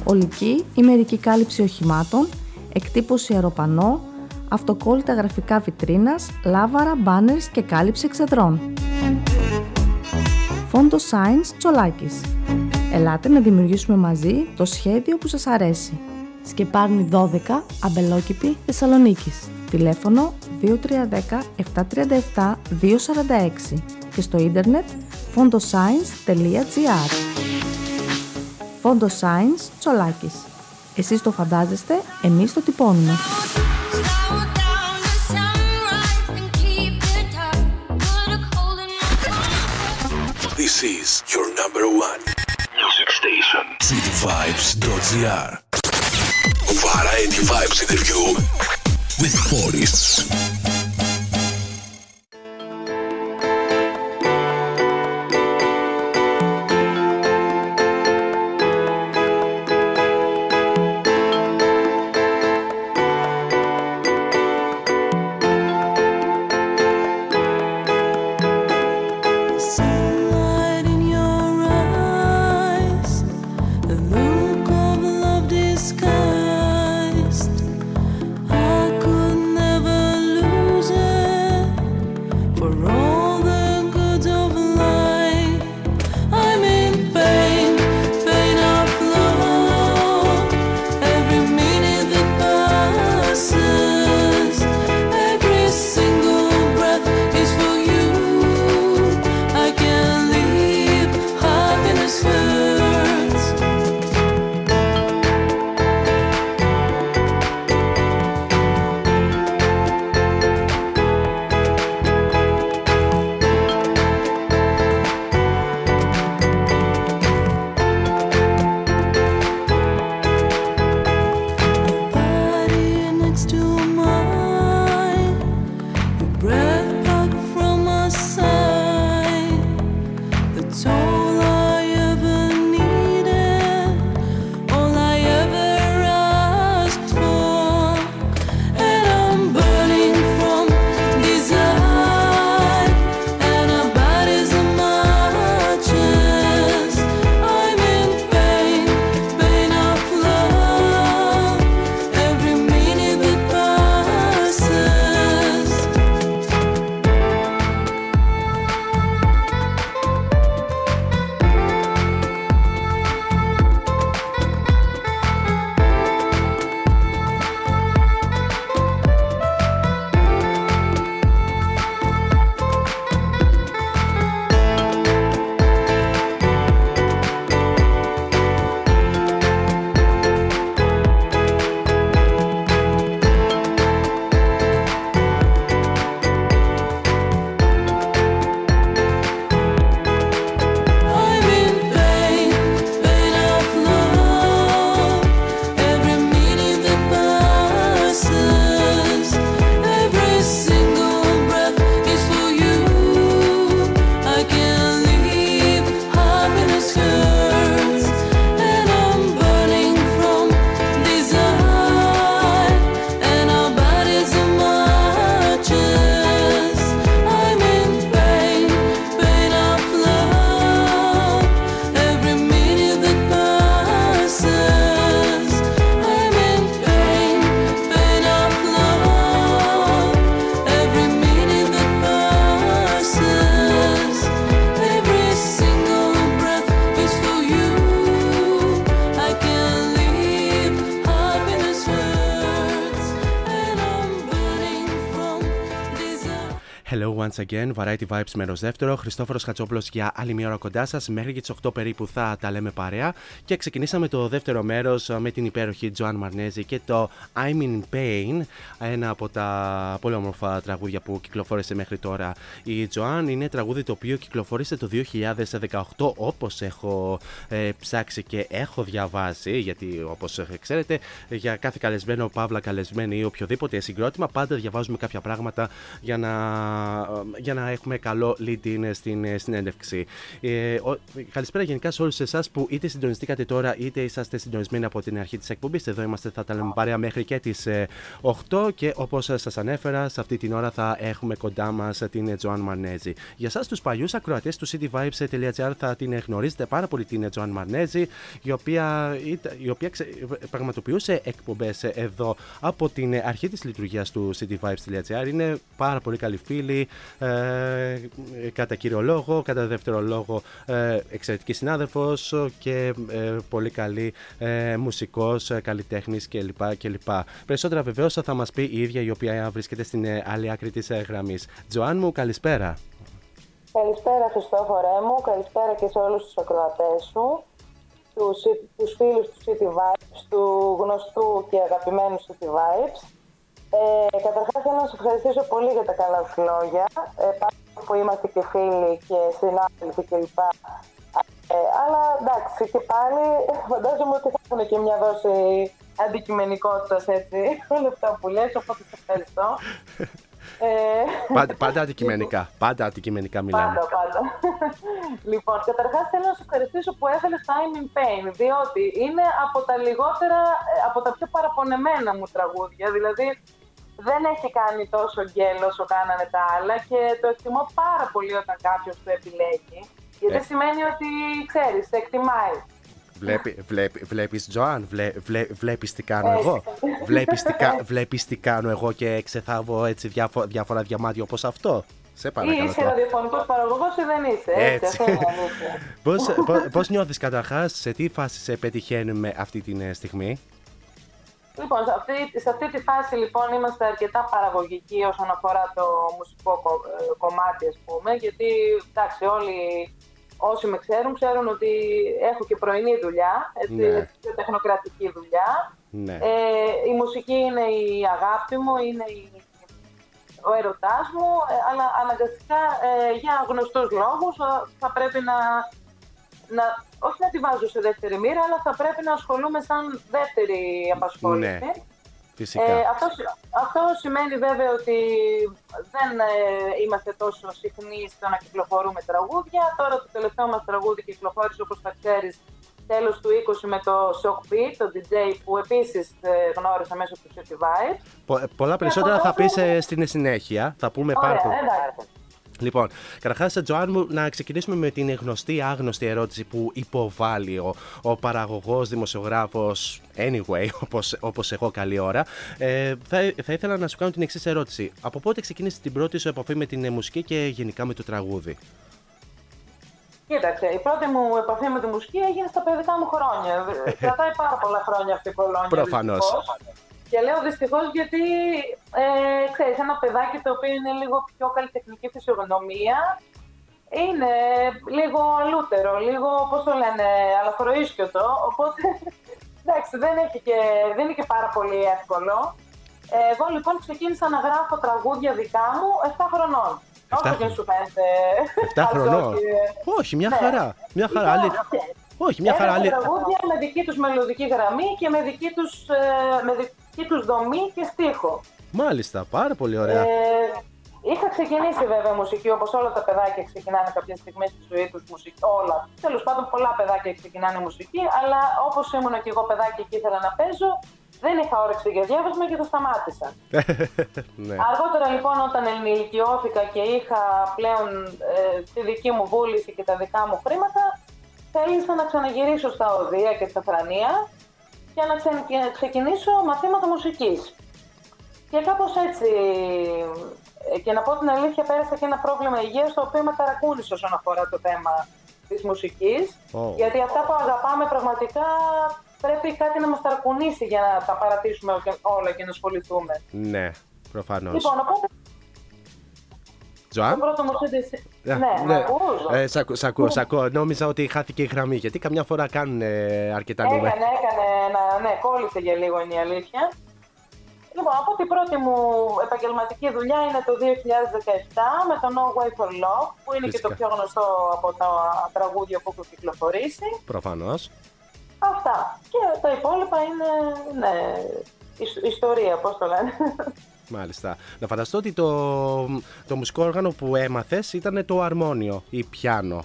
Ολική ή μερική κάλυψη οχημάτων, εκτύπωση αεροπανό, αυτοκόλλητα γραφικά βιτρίνας, λάβαρα, μπάνερς και κάλυψη εξεδρών. Φόντο Science Τσολάκης. Ελάτε να δημιουργήσουμε μαζί το σχέδιο που σας αρέσει. Σκεπάρνη 12, Αμπελόκηπη, Θεσσαλονίκης. Τηλέφωνο 2310 737 246 και στο ίντερνετ fondoscience.gr Φόντο Science Τσολάκης. Εσείς το φαντάζεστε, εμείς το τυπώνουμε. This is your number one music station. Cityvibes.gr Variety Vibes interview with Boris. Once again, Variety Vibes μέρο δεύτερο. Χριστόφορος Χατσόπουλο για άλλη μια ώρα κοντά σας. Μέχρι και τις 8 περίπου θα τα λέμε παρέα. Και ξεκινήσαμε το δεύτερο μέρος με την υπέροχη Τζοάν Μαρνέζη και το I'm in Pain. Ένα από τα πολύ όμορφα τραγούδια που κυκλοφόρησε μέχρι τώρα η Τζοάν. Είναι τραγούδι το οποίο κυκλοφόρησε το 2018 όπως έχω ε, ψάξει και έχω διαβάσει. Γιατί όπως ξέρετε, για κάθε καλεσμένο, παύλα καλεσμένη ή οποιοδήποτε συγκρότημα, πάντα διαβάζουμε κάποια πράγματα για να για να έχουμε καλό lead-in στην ε, συνέντευξη. Ε, ο, καλησπέρα γενικά σε όλους εσάς που είτε συντονιστήκατε τώρα είτε είσαστε συντονισμένοι από την αρχή της εκπομπής. Εδώ είμαστε, θα τα λέμε παρέα μέχρι και τις 8 και όπως σας ανέφερα, σε αυτή την ώρα θα έχουμε κοντά μας την Τζοάν Μαρνέζη. Για εσάς τους παλιούς ακροατές του cityvibes.gr θα την γνωρίζετε πάρα πολύ την Τζοάν Μαρνέζη, η οποία, η οποία ξε, πραγματοποιούσε εκπομπές εδώ από την αρχή της λειτουργίας του cityvibes.gr. Είναι πάρα πολύ καλή φίλη, ε, κατά κύριο λόγο, κατά δεύτερο λόγο ε, εξαιρετική συνάδελφος και ε, πολύ καλή ε, μουσικός, ε, καλλιτέχνης κλπ. κλπ. Περισσότερα βεβαίως θα μας πει η ίδια η οποία βρίσκεται στην ε, άλλη άκρη της ε, γραμμής. Τζοάν μου, καλησπέρα. Καλησπέρα Χριστόφορέ μου, καλησπέρα και σε όλους τους ακροατές σου, τους, τους φίλους του City Vibes, του γνωστού και αγαπημένου City Vibes. Ε, Καταρχάς, θέλω να σας ευχαριστήσω πολύ για τα καλά σου λόγια. Ε, παρόλο που είμαστε και φίλοι και συνάδελφοι κλπ. Ε, αλλά εντάξει, και πάλι φαντάζομαι ότι θα έχουν και μια δόση αντικειμενικότητας έτσι, όλα αυτά που λες, οπότε σε ευχαριστώ. Ε, Πάντα, πάντα αντικειμενικά. Πάντα αντικειμενικά μιλάμε. Πάντα, πάντα. λοιπόν, καταρχάς θέλω να σε ευχαριστήσω που έβαλε Time in Pain, διότι είναι από τα λιγότερα, ε, από τα πιο παραπονεμένα μου τραγούδια. Δηλαδή, δεν έχει κάνει τόσο γκέλος όσο κάνανε τα άλλα και το εκτιμώ πάρα πολύ όταν κάποιος το επιλέγει. Γιατί Ε. σημαίνει ότι ξέρεις, σε εκτιμάει. Βλέπει, βλέπει, βλέπεις Τζοάν, βλέ, βλέ, βλέπεις τι κάνω Ε. εγώ βλέπεις τι, κα- βλέπεις τι κάνω εγώ και ξεθάβω έτσι διάφο- διάφορα διαμάτια όπως αυτό Σε Ή παρακαλώ είσαι τώρα. ραδιοφωνικό παραγωγός ή δεν είσαι. Έτσι, Έτσι. αυτό είναι η αλήθεια. Πώς, πώς, πώς νιώθεις καταρχάς, σε τι φάση σε πετυχαίνουμε αυτή τη στιγμή; Λοιπόν, σε αυτή, σε αυτή τη φάση λοιπόν είμαστε αρκετά παραγωγικοί όσον αφορά το μουσικό κο- ε, κομμάτι ας πούμε, γιατί εντάξει όλοι όσοι με ξέρουν ξέρουν ότι έχω και πρωινή δουλειά, έτσι, Ναι. πιο τεχνοκρατική δουλειά. Ναι. Ε, η μουσική είναι η αγάπη μου, είναι η, ο ερωτάς μου, ε, αλλά αναγκαστικά ε, για γνωστούς λόγους ε, θα πρέπει να, να, όχι να τη βάζω σε δεύτερη μοίρα, αλλά θα πρέπει να ασχολούμαι σαν δεύτερη απασχόληση. Ναι, φυσικά Ε, αυτό, αυτό σημαίνει βέβαια ότι δεν ε, είμαστε τόσο συχνοί στο να κυκλοφορούμε τραγούδια. Τώρα το τελευταίο μας τραγούδι κυκλοφόρησε όπως θα ξέρεις τέλος του 20 με το Shock Beat, το DJ που επίσης ε, γνώρισα μέσω του City Vibes. Πο- πολλά περισσότερα θα πεις ε, στην συνέχεια θα πούμε πάρα Ωραία, πολύ εντάξει. Λοιπόν, καταρχάς, Τζοάν μου, να ξεκινήσουμε με την γνωστή άγνωστη ερώτηση που υποβάλλει ο, ο παραγωγός δημοσιογράφος, anyway, όπως, όπως εγώ καλή ώρα. Ε, θα, θα ήθελα να σου κάνω την εξής ερώτηση. Από πότε ξεκίνησε την πρώτη σου επαφή με την ε, μουσική και γενικά με το τραγούδι; Κοίταξε, η πρώτη μου επαφή με τη μουσική έγινε στα παιδικά μου χρόνια. Κρατάει πάρα πολλά χρόνια αυτή η κολόνια. Προφανώς. Δυστυχώς. Και λέω δυστυχώς γιατί ε, ξέρεις, ένα παιδάκι το οποίο είναι λίγο πιο καλλιτεχνική φυσιογνωμία είναι λίγο αλούτερο, λίγο πώς το λένε, αλαφροίσκιωτο. Οπότε εντάξει, δεν, έχει και, δεν είναι και πάρα πολύ εύκολο. Ε, εγώ λοιπόν ξεκίνησα να γράφω τραγούδια δικά μου 7 χρονών. Εφτά Όσο και χρονών. σου φαίνεται. 7 χρονών. αζόκι, ε. Όχι, μια Ναι. χαρά. Μια χαρά. Λοιπόν, Άλλη- Όχι, μια χαρά. Έγραφα άλλη- τραγούδια με δική τους μελωδική γραμμή και με δική τους, ε, με δική τους δομή και στίχο. Μάλιστα, πάρα πολύ ωραία. Ε, είχα ξεκινήσει βέβαια μουσική όπως όλα τα παιδάκια ξεκινάνε κάποια στιγμή στη ζωή τους μουσική. Όλα. Τέλος πάντων πολλά παιδάκια ξεκινάνε μουσική, αλλά όπως ήμουν και εγώ παιδάκι και ήθελα να παίζω, δεν είχα όρεξη για διάβασμα και το σταμάτησα. ναι. Αργότερα λοιπόν όταν ενηλικιώθηκα και είχα πλέον ε, τη δική μου βούληση και τα δικά μου χρήματα, θέλησα να ξαναγυρίσω στα οδεία και στα θρανία και να ξε- και να ξεκινήσω μαθήματα μουσικής. Και κάπως έτσι, ε, και να πω την αλήθεια, πέρασα και ένα πρόβλημα υγείας το οποίο με ταρακούνησε όσον αφορά το θέμα της μουσικής. Ω. Γιατί αυτά που αγαπάμε πραγματικά πρέπει κάτι να μας ταρακουνήσει για να τα παρατήσουμε όλα και να ασχοληθούμε. Ναι, προφανώς. Λοιπόν, οπότε Τζοάν. Το πρώτο μου CD. Α, Ναι, ναι. ακούς; Ε, σ' ακού- σ' ακούω, σ' ακούω. Νόμιζα ότι χάθηκε η γραμμή γιατί καμιά φορά κάνουν ε, αρκετά νούμερα. Έκανε, έκανε, ένα- ναι, κόλλησε για λίγο είναι η αλήθεια. Λοιπόν, από την πρώτη μου επαγγελματική δουλειά είναι το 2017 με το No Way for Love, που είναι και Φυσικά. το πιο γνωστό από τα τραγούδια που έχω κυκλοφορήσει. Προφανώς. Αυτά. Και τα υπόλοιπα είναι, ναι, ι- ιστορία, πώς το λένε. Μάλιστα. Να φανταστώ ότι το, το μουσικό όργανο που έμαθες ήταν το αρμόνιο ή πιάνο.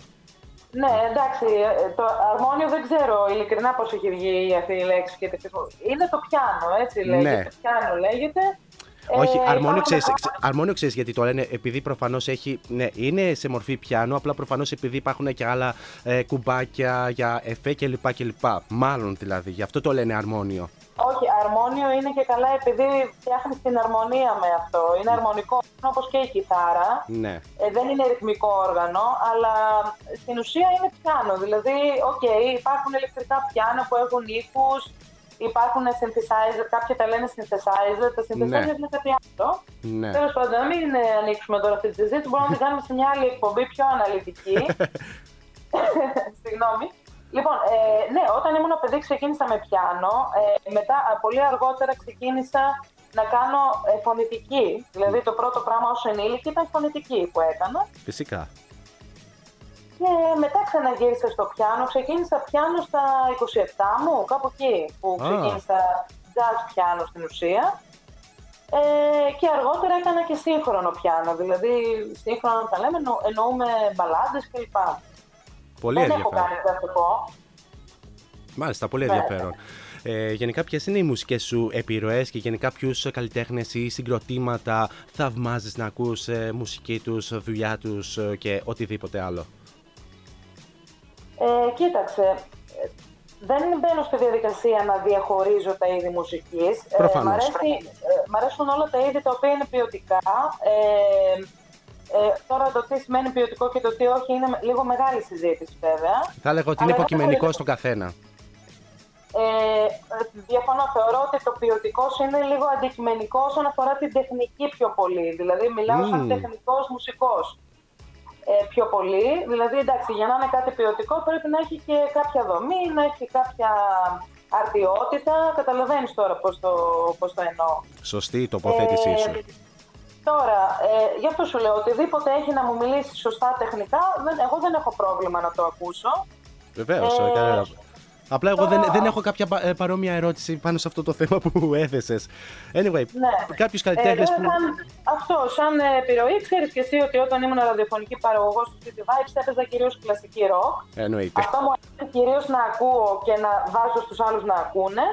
Ναι, εντάξει, ε, το αρμόνιο δεν ξέρω ειλικρινά πώς έχει βγει αυτή η λέξη και τη χρησιμο- Είναι το πιάνο, έτσι λέγεται. Ναι. Το πιάνο λέγεται. Όχι, Ε, αρμόνιο υπάρχουν ξέρεις, κάποια- ξε- αρμόνιο ξέρεις γιατί το λένε, επειδή προφανώς έχει, ναι, είναι σε μορφή πιάνο, απλά προφανώς επειδή υπάρχουν και άλλα ε, κουμπάκια για εφέ κλπ. κλπ. Μάλλον δηλαδή, γι' αυτό το λένε αρμόνιο. Όχι, αρμόνιο είναι και καλά επειδή φτιάχνει την αρμονία με αυτό. Είναι αρμονικό όπως και η κιθάρα. Ναι. Ε, δεν είναι ρυθμικό όργανο, αλλά στην ουσία είναι πιάνο. Δηλαδή, οκ, υπάρχουν ηλεκτρικά πιάνο που έχουν ήχους, υπάρχουν synthesizer, κάποιοι τα λένε synthesizer, τα synthesizer Ναι. είναι κάτι άλλο. Ναι. Τέλος πάντων, να μην ε, ανοίξουμε τώρα αυτή τη συζήτηση, μπορούμε να την κάνουμε σε μια άλλη εκπομπή πιο αναλυτική. Συγγνώμη. Λοιπόν, ε, ναι, όταν ήμουν παιδί ξεκίνησα με πιάνο. Ε, μετά, α, πολύ αργότερα ξεκίνησα να κάνω ε, φωνητική. Δηλαδή, το πρώτο πράγμα ως ενήλικη ήταν φωνητική που έκανα. Φυσικά. Και μετά ξαναγύρισα στο πιάνο. Ξεκίνησα πιάνο στα 27 μου, κάπου εκεί, που Α. ξεκίνησα jazz πιάνο στην ουσία. Ε, και αργότερα έκανα και σύγχρονο πιάνο. Δηλαδή, σύγχρονο τα λέμε, εννο- εννοούμε μπαλάντες κλπ. Πολύ Δεν έχω ενδιαφέρον. κάνει, θα το πω. Μάλιστα, πολύ Ναι. ενδιαφέρον. Ε, γενικά, ποιες είναι οι μουσικές σου επιρροές και γενικά ποιους καλλιτέχνες ή συγκροτήματα θαυμάζεις να ακούς ε, μουσική τους, δουλειά τους ε, και οτιδήποτε άλλο; Ε, κοίταξε, ε, δεν μπαίνω στη διαδικασία να διαχωρίζω τα είδη μουσικής. Ε, Προφανώς. μ' αρέσει, ε, μ' αρέσουν όλα τα είδη τα οποία είναι ποιοτικά. Ε, ε, τώρα το τι σημαίνει ποιοτικό και το τι όχι είναι με- λίγο μεγάλη συζήτηση βέβαια. Θα έλεγα ότι Αλλά είναι εγώ υποκειμενικό θεωρώ- στον καθένα. Ε, ε, διαφωνώ, θεωρώ ότι το ποιοτικό είναι λίγο αντικειμενικό όσον αφορά την τεχνική πιο πολύ. Δηλαδή, μιλάω σαν Μμμ. τεχνικός μουσικός ε, πιο πολύ. Δηλαδή, εντάξει, για να είναι κάτι ποιοτικό πρέπει να έχει και κάποια δομή, να έχει κάποια αρτιότητα. Καταλαβαίνεις τώρα πώς το, πώς το εννοώ. Σωστή η τοποθέτησή Ε, σου. Τώρα, ε, γι' αυτό σου λέω, οτιδήποτε έχει να μου μιλήσει σωστά τεχνικά, δεν, εγώ δεν έχω πρόβλημα να το ακούσω. Βεβαίως. ε, Απλά εγώ δεν, τώρα- δεν έχω κάποια πα- ε, παρόμοια ερώτηση πάνω σε αυτό το θέμα που έθεσες. Anyway, Ναι. κάποιους καλλιτέχνες Ε, που... σαν, αυτό, σαν ε, επιρροή, ξέρεις και εσύ ότι όταν ήμουν ραδιοφωνική παραγωγός του City Vibes έπαιζα κυρίως κλασική rock. Εννοείται. Αυτό μου αρέσει κυρίως να ακούω και να βάζω στους άλλους να ακούνε.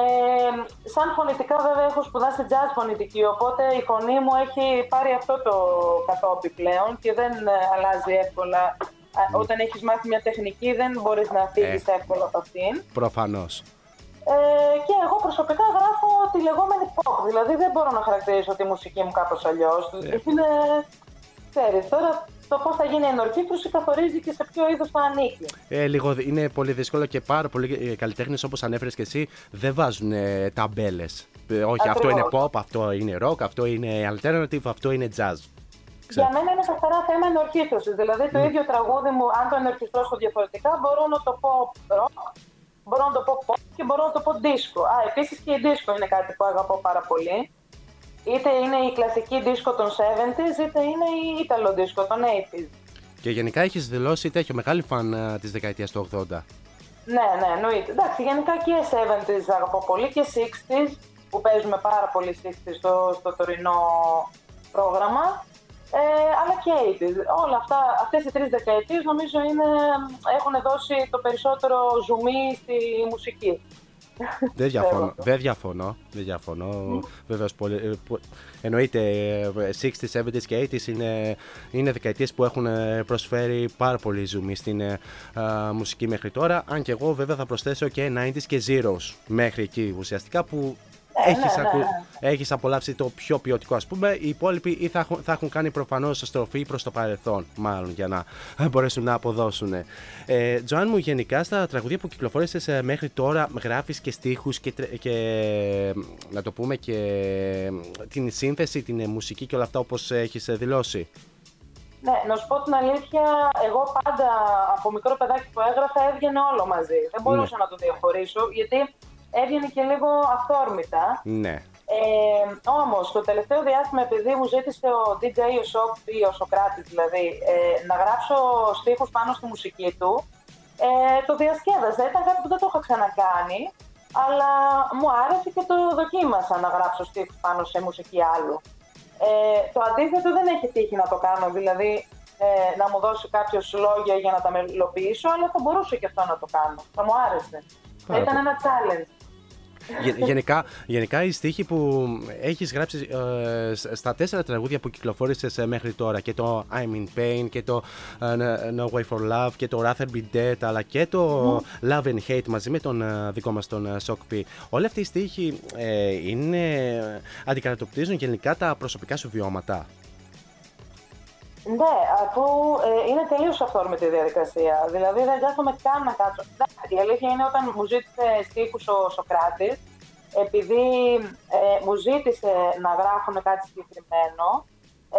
Ε, σαν φωνητικά βέβαια έχω σπουδάσει jazz φωνητική, οπότε η φωνή μου έχει πάρει αυτό το κατόπι πλέον και δεν ε, αλλάζει εύκολα. Α, Όταν έχεις μάθει μια τεχνική δεν μπορείς να φύγεις εύκολα από αυτήν. Προφανώς. Ε, και εγώ προσωπικά γράφω τη λεγόμενη pop, δηλαδή δεν μπορώ να χαρακτηρίσω τη μουσική μου κάπως αλλιώς. Είναι, ξέρεις, τώρα το πώς θα γίνει η ενορχήστρωση καθορίζει και σε ποιο είδος θα ανήκει. Ε, λίγο, δι- είναι πολύ δύσκολο και πάρα πολλοί καλλιτέχνες όπως ανέφερες και εσύ δεν βάζουν ε, ταμπέλες. όχι, αυτό είναι Ακριβώς. pop, αυτό είναι rock, αυτό είναι alternative, αυτό είναι jazz. Για μένα είναι καθαρά θέμα ενορχήστρωσης. Δηλαδή το ίδιο τραγούδι μου, αν το ενορχιστρώσω διαφορετικά, μπορώ να το πω rock, μπορώ να το πω pop και μπορώ να το πω disco. Α, επίσης και η disco είναι κάτι που αγαπώ πάρα πολύ. Είτε είναι η κλασική disco των 70s, είτε είναι η Ιταλο disco των 80s. Και γενικά έχεις δηλώσει τέτοιο μεγάλη φαν ε, της δεκαετίας του 80. Ναι, ναι, εννοείται. Εντάξει, γενικά και 70s αγαπώ πολύ και 60s που παίζουμε πάρα πολύ 60s στο, στο τωρινό πρόγραμμα. Ε, αλλά και 80s. Όλα αυτά, αυτές οι τρεις δεκαετίες νομίζω είναι, έχουν δώσει το περισσότερο ζουμί στη μουσική. Δεν διαφωνώ. Δεν διαφωνώ. Δεν διαφωνώ. Βεβαίως, πολύ, ε, πο- εννοείται ε, 60s, 70s και 80s είναι, είναι δεκαετίες που έχουν ε, προσφέρει πάρα πολύ ζουμί στην ε, α, μουσική μέχρι τώρα. Αν και εγώ βέβαια θα προσθέσω και 90s και zeros μέχρι εκεί ουσιαστικά που έχεις, ναι, ακου... ναι. έχεις απολαύσει το πιο ποιοτικό ας πούμε, οι υπόλοιποι ή θα έχουν, θα έχουν κάνει προφανώς στροφή προς το παρελθόν μάλλον για να μπορέσουν να αποδώσουν. Ε, Τζοάν μου γενικά στα τραγουδία που κυκλοφόρησες ε, μέχρι τώρα γράφεις και στίχους και, τρε- και να το πούμε και την σύνθεση, την ε, μουσική και όλα αυτά όπως έχεις ε, δηλώσει; Ναι, να σου πω την αλήθεια, εγώ πάντα από μικρό παιδάκι που έγραφα έβγαινε όλο μαζί. Δεν μπορούσα Ναι. να το διαχωρίσω, γιατί έβγαινε και λίγο αυθόρμητα. Ναι. Ε, Όμως, το τελευταίο διάστημα, επειδή μου ζήτησε ο DJ ο, Σοκ, ή ο Σοκράτης δηλαδή, ε, να γράψω στίχους πάνω στη μουσική του, ε, το διασκέδασα. Ήταν κάτι που δεν το είχα ξανακάνει, αλλά μου άρεσε και το δοκίμασα να γράψω στίχους πάνω σε μουσική άλλου. Ε, το αντίθετο δεν έχει τύχει να το κάνω, δηλαδή ε, να μου δώσει κάποιος λόγια για να τα μελοποιήσω, αλλά θα μπορούσε και αυτό να το κάνω. Θα μου άρεσε. Θα Πάρα ήταν πολύ. ένα challenge. Γε- γενικά, γενικά οι στίχοι που έχεις γράψει ε, σ- στα τέσσερα τραγούδια που κυκλοφόρησες ε, μέχρι τώρα και το I'm in Pain και το ε, No Way for Love και το Rather Be Dead αλλά και το Love and Hate μαζί με τον ε, δικό μας τον ε, Shock P. Όλοι αυτοί οι στίχοι ε, είναι, αντικατοπτρίζουν γενικά τα προσωπικά σου βιώματα. Ναι, αφού ε, είναι τελείως αυθόρμητη η διαδικασία. Δηλαδή δεν κάθομαι καν να κάτσω. Εντάξει, Η αλήθεια είναι όταν μου ζήτησε στίχους ο Σοκράτης, επειδή ε, μου ζήτησε να γράφουν κάτι συγκεκριμένο,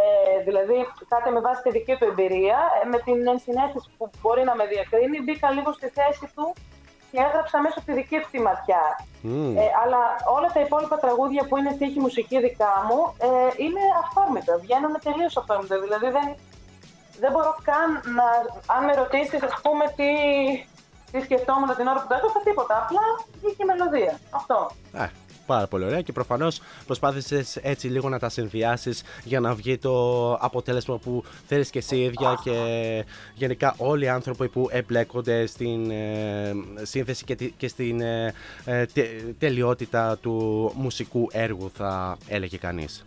ε, δηλαδή κάτι με βάση τη δική του εμπειρία, ε, με την ενσυναίσθηση που μπορεί να με διακρίνει, μπήκα λίγο στη θέση του και έγραψα μέσα από τη δική του τη ματιά. Μμμ. Ε, αλλά όλα τα υπόλοιπα τραγούδια που είναι στίχη μουσική δικά μου ε, είναι αυθόρμητα. Βγαίνουν τελείως αυθόρμητα. Δηλαδή δεν, δεν μπορώ καν να. Αν με ρωτήσεις, ας πούμε, τι, τι σκεφτόμουν την ώρα που το έγραφα, τίποτα. Απλά βγήκε η μελωδία. Αυτό. Α, πάρα πολύ ωραία και προφανώς προσπάθησες έτσι λίγο να τα συνδυάσεις για να βγει το αποτέλεσμα που θέλεις και εσύ ίδια και γενικά όλοι οι άνθρωποι που εμπλέκονται στην ε, σύνθεση και, τη- και στην ε, ε, τε- τελειότητα του μουσικού έργου θα έλεγε κανείς.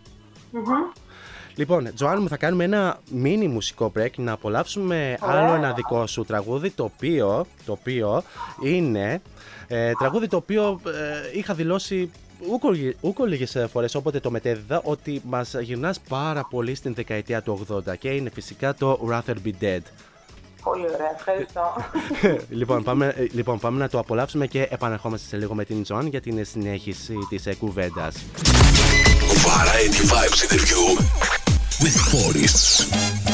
Λοιπόν, Τζοάν μου, θα κάνουμε ένα mini μουσικό break να απολαύσουμε άλλο ένα δικό σου τραγούδι το οποίο, το οποίο είναι ε, τραγούδι το οποίο ε, είχα δηλώσει ούκο, ούκο λίγες ε, φορές όποτε το μετέδιδα ότι μας γυρνάς πάρα πολύ στην δεκαετία του 80 και είναι φυσικά το Rather Be Dead. Πολύ ωραία. Ευχαριστώ. λοιπόν, πάμε, ε, λοιπόν, πάμε να το απολαύσουμε και επανερχόμαστε σε λίγο με την Τζοάν για την συνέχιση της ε, κουβέντας. Variety Vibes interview with Forests.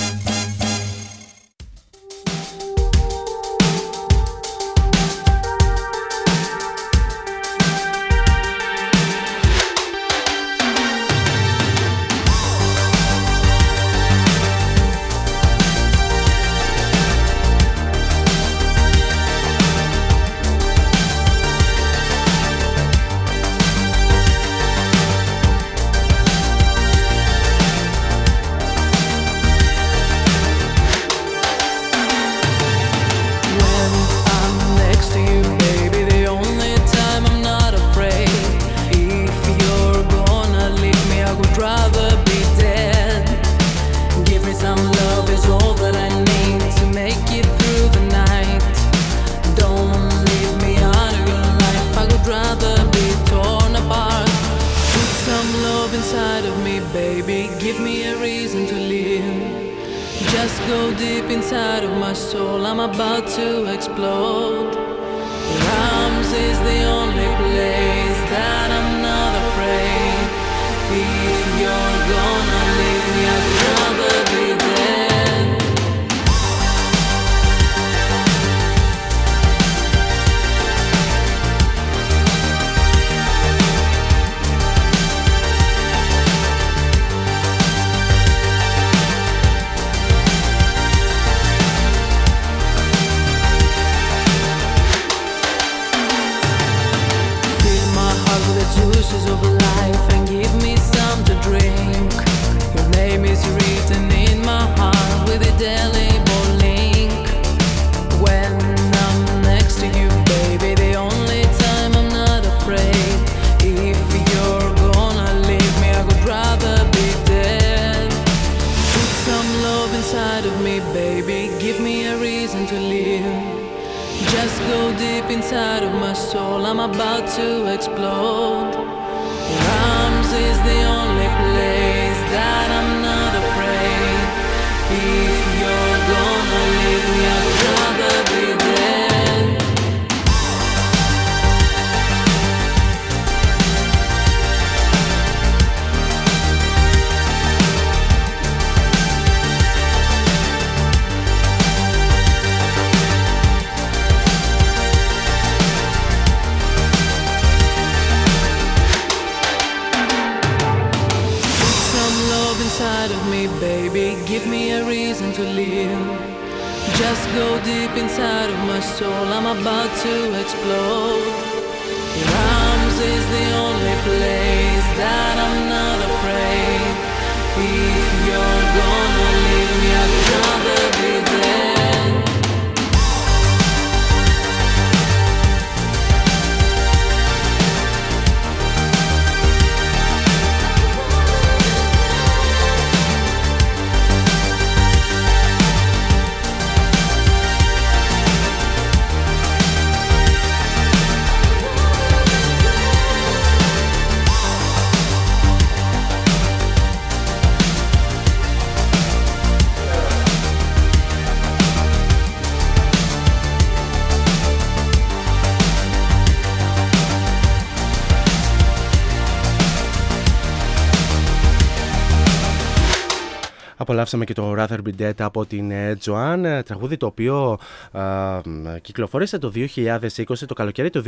Απολαύσαμε και το Rather Be Dead από την ε, Joanne, ε, τραγούδι το οποίο α, κυκλοφόρησε το 2020, το καλοκαίρι του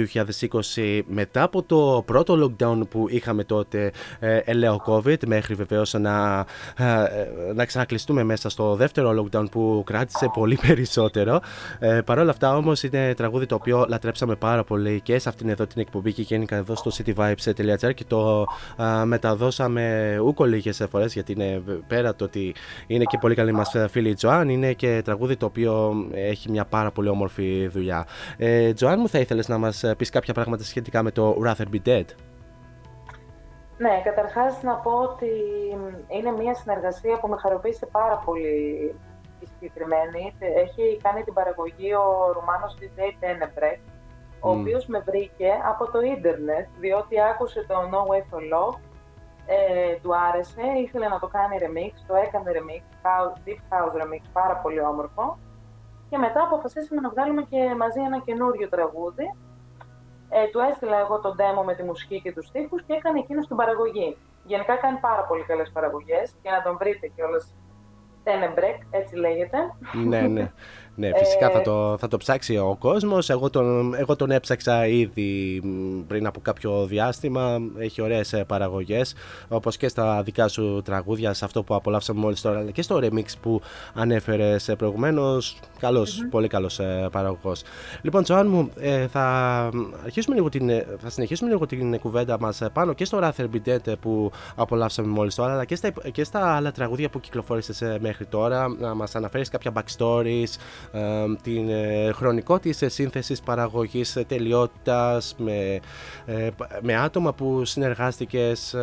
2020, μετά από το πρώτο lockdown που είχαμε τότε, ε, ελαίο COVID, μέχρι βεβαίως να, ε, να ξανακλειστούμε μέσα στο δεύτερο lockdown που κράτησε πολύ περισσότερο. Ε, Παρ' όλα αυτά όμως είναι τραγούδι το οποίο λατρέψαμε πάρα πολύ και σε αυτήν εδώ την εκπομπή και γενικά εδώ στο cityvibes.gr και το α, μεταδώσαμε ούκο λίγες φορές γιατί είναι πέρα το ότι είναι και πολύ καλή μας φίλη η Τζοάν, είναι και τραγούδι το οποίο έχει μια πάρα πολύ όμορφη δουλειά. Ε, Τζοάν μου θα ήθελες να μας πεις κάποια πράγματα σχετικά με το Rather Be Dead; Ναι, καταρχάς να πω ότι είναι μια συνεργασία που με χαροποίησε πάρα πολύ η συγκεκριμένη. Έχει κάνει την παραγωγή ο Ρουμάνος DJ Tenebrek, ο Μμ. οποίος με βρήκε από το ίντερνετ, διότι άκουσε το No Way for Love, ε, του άρεσε, ήθελε να το κάνει remix, το έκανε remix, house, deep house remix, πάρα πολύ όμορφο. Και μετά αποφασίσαμε να βγάλουμε και μαζί ένα καινούριο τραγούδι. Ε, του έστειλα εγώ τον demo με τη μουσική και τους στίχους και έκανε εκείνος την παραγωγή. Γενικά κάνει πάρα πολύ καλές παραγωγές και να τον βρείτε κιόλας. Tenebrek, έτσι λέγεται. ναι, ναι. Ναι, φυσικά θα Ε, το, θα το ψάξει ο κόσμος. Εγώ τον, εγώ τον έψαξα ήδη μ, πριν από κάποιο διάστημα. Έχει ωραίες ε, παραγωγές, όπως και στα δικά σου τραγούδια, σε αυτό που απολαύσαμε μόλις τώρα, αλλά και στο remix που ανέφερες ε, προηγουμένως. Καλός, πολύ καλός ε, παραγωγός. Λοιπόν, Τζοάν μου, ε, θα, αρχίσουμε λίγο την, ε, θα συνεχίσουμε λίγο την κουβέντα μας ε, πάνω και στο Rather Be Dead ε, που απολαύσαμε μόλις τώρα, αλλά και στα, υπ- και στα άλλα τραγούδια που κυκλοφόρησες ε, μέχρι τώρα. Να μας αναφέρεις κάποια backstories, ε, την ε, χρονικό της ε, σύνθεσης παραγωγής ε, τελειότητας με, ε, π- με άτομα που συνεργάστηκες ε,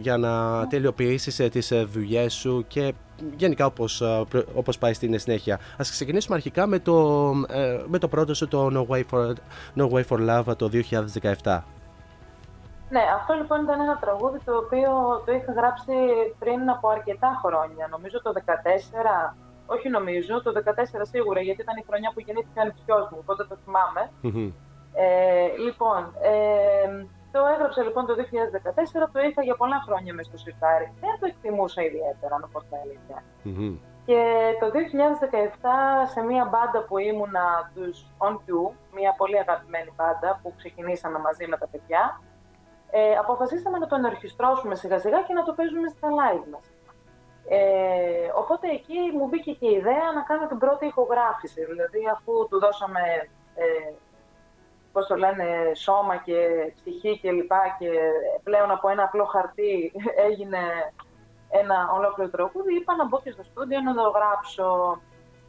για να τελειοποιήσεις ε, τις ε, δουλειές σου και γενικά όπως, ε, προ- όπως πάει στην συνέχεια. Ας ξεκινήσουμε αρχικά με το, ε, με το πρώτο σου το No Way For, no Way For Love το 2017. Ναι, αυτό λοιπόν ήταν ένα τραγούδι το οποίο το είχα γράψει πριν από αρκετά χρόνια. Νομίζω το 14, όχι νομίζω, το 14 σίγουρα, γιατί ήταν η χρονιά που γεννήθηκε ο ανιψιός μου, οπότε το θυμάμαι. Ε, λοιπόν, ε, το έγραψα λοιπόν το 2014, το είχα για πολλά χρόνια μέσα στο σιρτάρι. Δεν το εκτιμούσα ιδιαίτερα, να πω την αλήθεια. Και το 2017 σε μια μπάντα που ήμουνα τους On Q, μια πολύ αγαπημένη μπάντα που ξεκινήσαμε μαζί με τα παιδιά, ε, αποφασίσαμε να το ενορχιστρώσουμε σιγά σιγά και να το παίζουμε στα live μας. Ε, οπότε εκεί μου μπήκε και η ιδέα να κάνω την πρώτη ηχογράφηση, δηλαδή αφού του δώσαμε, ε, πώς το λένε, σώμα και ψυχή και λοιπά και πλέον από ένα απλό χαρτί έγινε ένα ολόκληρο τραγούδι, είπα να μπω και στο στούντιο να το γράψω.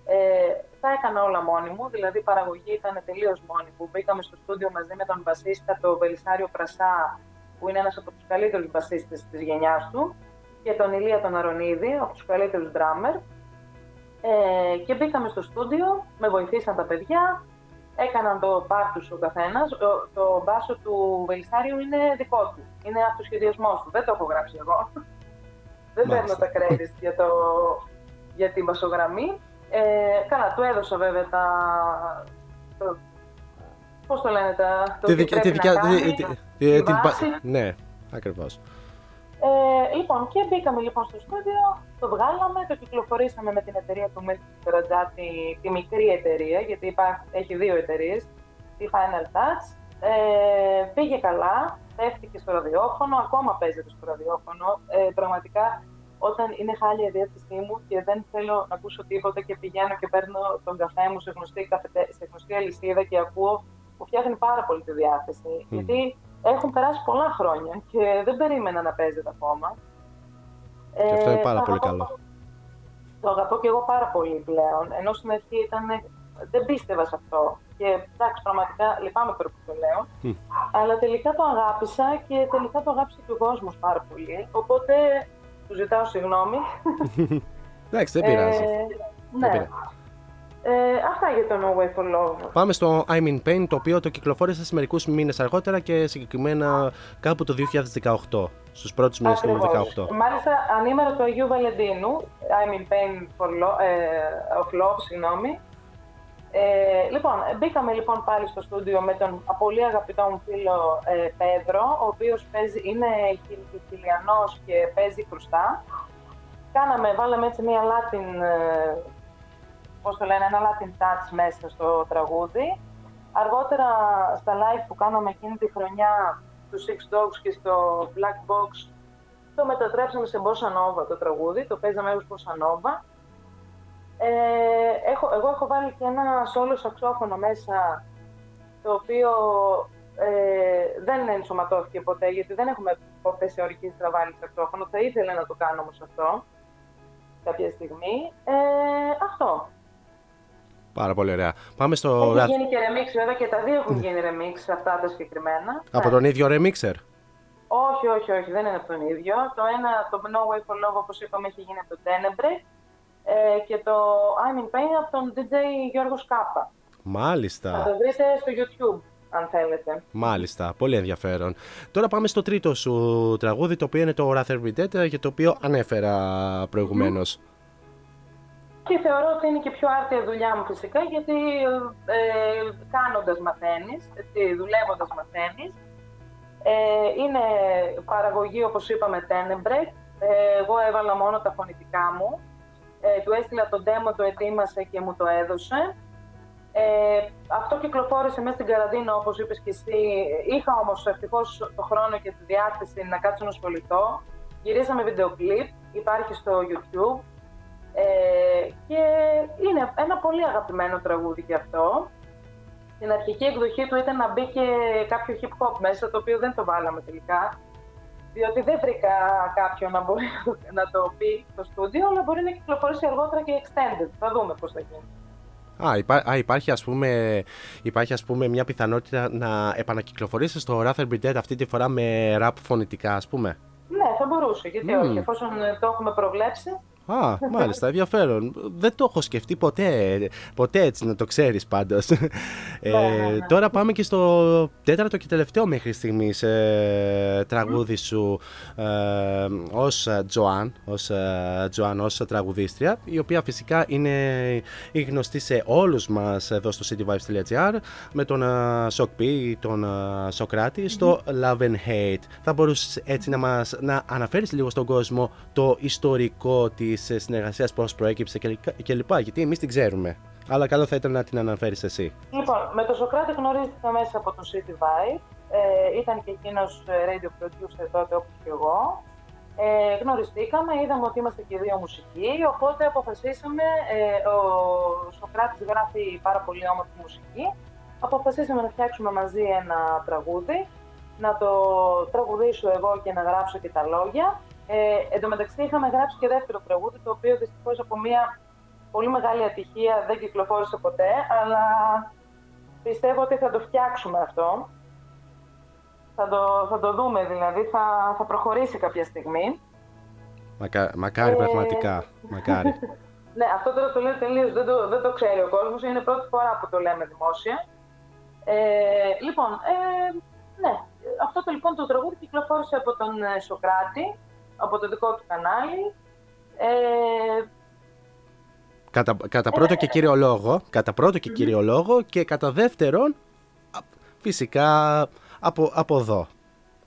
Ε, τα έκανα όλα μόνη μου, δηλαδή η παραγωγή ήταν τελείως μόνη μου. Μπήκαμε στο στούντιο μαζί με τον μπασίστα, τον Βελισάριο Πρασά, που είναι ένας από τους καλύτερους μπασίστες της γενιάς του, και τον Ηλία τον Αρονίδη, από τους καλύτερους drummer. Ε, και μπήκαμε στο στούντιο, με βοηθήσαν τα παιδιά, έκαναν το πάρ τους ο καθένας. Το, το μπάσο του Βελισάριου είναι δικό του. Είναι αυτοσχεδιασμό του. Δεν το έχω γράψει εγώ. Δεν παίρνω Μάλιστα. τα credits για, το, για την μπασογραμμή. Ε, καλά, του έδωσα βέβαια τα. Το, πώς το λένε, τα, το Τη τι δικιά- τη πρέπει να δικιά- κάνει, τη- τη- τη τη- την πα- βάση. Ναι, ακριβώς. Ε, λοιπόν, και μπήκαμε λοιπόν στο στούντιο, το βγάλαμε, το κυκλοφορήσαμε με την εταιρεία του Μίρκη Τερατζάτη, τη μικρή εταιρεία, γιατί υπά- έχει δύο εταιρείες, τη Final Touch. Ε, πήγε καλά, πέφτηκε στο ραδιόφωνο, ακόμα παίζεται στο ραδιόφωνο. Ε, πραγματικά όταν είναι χάλια η διάθεσή μου και δεν θέλω να ακούσω τίποτα και πηγαίνω και παίρνω τον καφέ μου σε γνωστή, καφετε... σε γνωστή αλυσίδα και ακούω που φτιάχνει πάρα πολύ τη διάθεση. Γιατί έχουν περάσει πολλά χρόνια και δεν περίμενα να παίζεται ακόμα. Και αυτό είναι Ε, πάρα το πολύ αγαπώ- καλό. Το αγαπώ και εγώ πάρα πολύ πλέον. Ενώ στην αρχή ήταν. Δεν πίστευα σε αυτό. Και εντάξει, πραγματικά λυπάμαι τώρα που το λέω. Μμ. Αλλά τελικά το αγάπησα και τελικά το αγάπησε και ο κόσμος πάρα πολύ. Οπότε του ζητάω συγγνώμη. Εντάξει, δεν πειράζει. Ε, Δεν ναι. πειράζει. Ε, αυτά για το No Way for Love. Πάμε στο I'm in Pain, το οποίο το κυκλοφόρησε σε μερικούς μήνες αργότερα και συγκεκριμένα κάπου το 2018, στους πρώτους μήνες του Ακριβώς. 2018. Μάλιστα, ανήμερα του Αγίου Βαλεντίνου, I'm in pain for lo- ε, of love, συγγνώμη. Ε, λοιπόν, μπήκαμε λοιπόν πάλι στο στούντιο με τον πολύ αγαπητό μου φίλο ε, Πέδρο, ο οποίος παίζει, είναι χι- χιλιανός και παίζει κρουστά. Κάναμε, βάλαμε έτσι μια Latin, ε, πώς το λένε, ένα Latin touch μέσα στο τραγούδι. Αργότερα στα live που κάναμε εκείνη τη χρονιά του Six Dogs και στο Black Box το μετατρέψαμε σε Bossa Nova το τραγούδι, το παίζαμε ως Bossa Nova. Ε, έχω, εγώ έχω βάλει και ένα σόλο σαξόφωνο μέσα, το οποίο ε, δεν ενσωματώθηκε ποτέ, γιατί δεν έχουμε ποτέ σε ορική στραβάλη σαξόφωνο. Θα ήθελα να το κάνω όμως αυτό κάποια στιγμή. Ε, αυτό. Πάρα πολύ ωραία. Πάμε στο Έχει Wrath- γίνει και remix, βέβαια και τα δύο έχουν γίνει remix αυτά τα συγκεκριμένα. από Ναι. τον ίδιο remixer; Όχι, όχι, όχι, δεν είναι από τον ίδιο. Το ένα, το No Way for Love, όπως είπαμε, έχει γίνει από το Tenebre ε, και το I'm in Pain από τον DJ Γιώργος Σκάπα. Θα Μάλιστα. το βρείτε στο YouTube, αν θέλετε. Μάλιστα, πολύ ενδιαφέρον. Τώρα πάμε στο τρίτο σου τραγούδι, το οποίο είναι το Rather Be Dead, για το οποίο ανέφερα προηγουμένως. Και θεωρώ ότι είναι και πιο άρτια δουλειά μου φυσικά, γιατί ε, κάνοντας μαθαίνεις, έτσι, δουλεύοντας μαθαίνεις. Ε, είναι παραγωγή, όπως είπαμε, Tenebre. Ε, εγώ έβαλα μόνο τα φωνητικά μου. Ε, του έστειλα τον demo, το ετοίμασε και μου το έδωσε. Ε, αυτό κυκλοφόρησε μέσα στην καραντίνα, όπως είπες και εσύ. Είχα όμως ευτυχώς το χρόνο και τη διάθεση να κάτσω να ασχοληθώ. Γυρίσαμε βίντεο κλιπ, υπάρχει στο YouTube. Ε, και είναι ένα πολύ αγαπημένο τραγούδι και αυτό. Στην αρχική εκδοχή του ήταν να μπει και κάποιο hip hop μέσα, το οποίο δεν το βάλαμε τελικά. Διότι δεν βρήκα κάποιον να μπορεί να το- να το πει στο στούντιο, αλλά μπορεί να κυκλοφορήσει αργότερα και extended. Θα δούμε πώς θα γίνει. Α, υπά- α, υπάρχει, ας πούμε, υπάρχει ας πούμε μια πιθανότητα να επανακυκλοφορήσει το Rather Be Dead αυτή τη φορά με rap φωνητικά, ας πούμε. Ναι, θα μπορούσε, γιατί Μμμ. όχι, εφόσον ε, το έχουμε προβλέψει. Α, μάλιστα, ενδιαφέρον. Δεν το έχω σκεφτεί ποτέ, ποτέ έτσι να το ξέρεις πάντως. Ε, ναι. τώρα πάμε και στο τέταρτο και τελευταίο μέχρι στιγμής ε, τραγούδι σου ε, ως Τζοάν, ως ε, Τζοάν, ως τραγουδίστρια, η οποία φυσικά είναι η γνωστή σε όλους μας εδώ στο cityvibes.gr με τον ε, Σοκ P, τον ε, Σοκράτη στο Love and Hate. Θα μπορούσες έτσι να μας να αναφέρεις λίγο στον κόσμο το ιστορικό της ε, συνεργασίας, πώς προέκυψε και, λικα- και λοιπά, γιατί εμείς την ξέρουμε. Αλλά καλό θα ήταν να την αναφέρεις εσύ. Λοιπόν, με τον Σοκράτη γνωρίστηκα μέσα από το City Vibe. Ε, ήταν και εκείνος radio producer τότε όπως και εγώ. Ε, γνωριστήκαμε, είδαμε ότι είμαστε και οι δύο μουσικοί, οπότε αποφασίσαμε, ε, ο Σοκράτης γράφει πάρα πολύ όμορφη μουσική, αποφασίσαμε να φτιάξουμε μαζί ένα τραγούδι, να το τραγουδήσω εγώ και να γράψω και τα λόγια. Ε, εν τω μεταξύ είχαμε γράψει και δεύτερο τραγούδι, το οποίο δυστυχώς από μια πολύ μεγάλη ατυχία δεν κυκλοφόρησε ποτέ, αλλά πιστεύω ότι θα το φτιάξουμε αυτό. Θα το, θα το δούμε δηλαδή, θα, θα προχωρήσει κάποια στιγμή. Μακα... Μακάρι Ε, πραγματικά. Μακάρι. Ναι, αυτό τώρα το λέω τελείως, δεν το, δεν το ξέρει ο κόσμος, είναι η πρώτη φορά που το λέμε δημόσια. Ε, λοιπόν, ε, ναι, αυτό το λοιπόν το τραγούδι κυκλοφόρησε από τον ε, Σοκράτη, από το δικό του κανάλι. Ε, κατά, κατά πρώτο και κύριο λόγο, κατά πρώτο και κύριο λόγο και κατά δεύτερον, α, φυσικά από, από εδώ.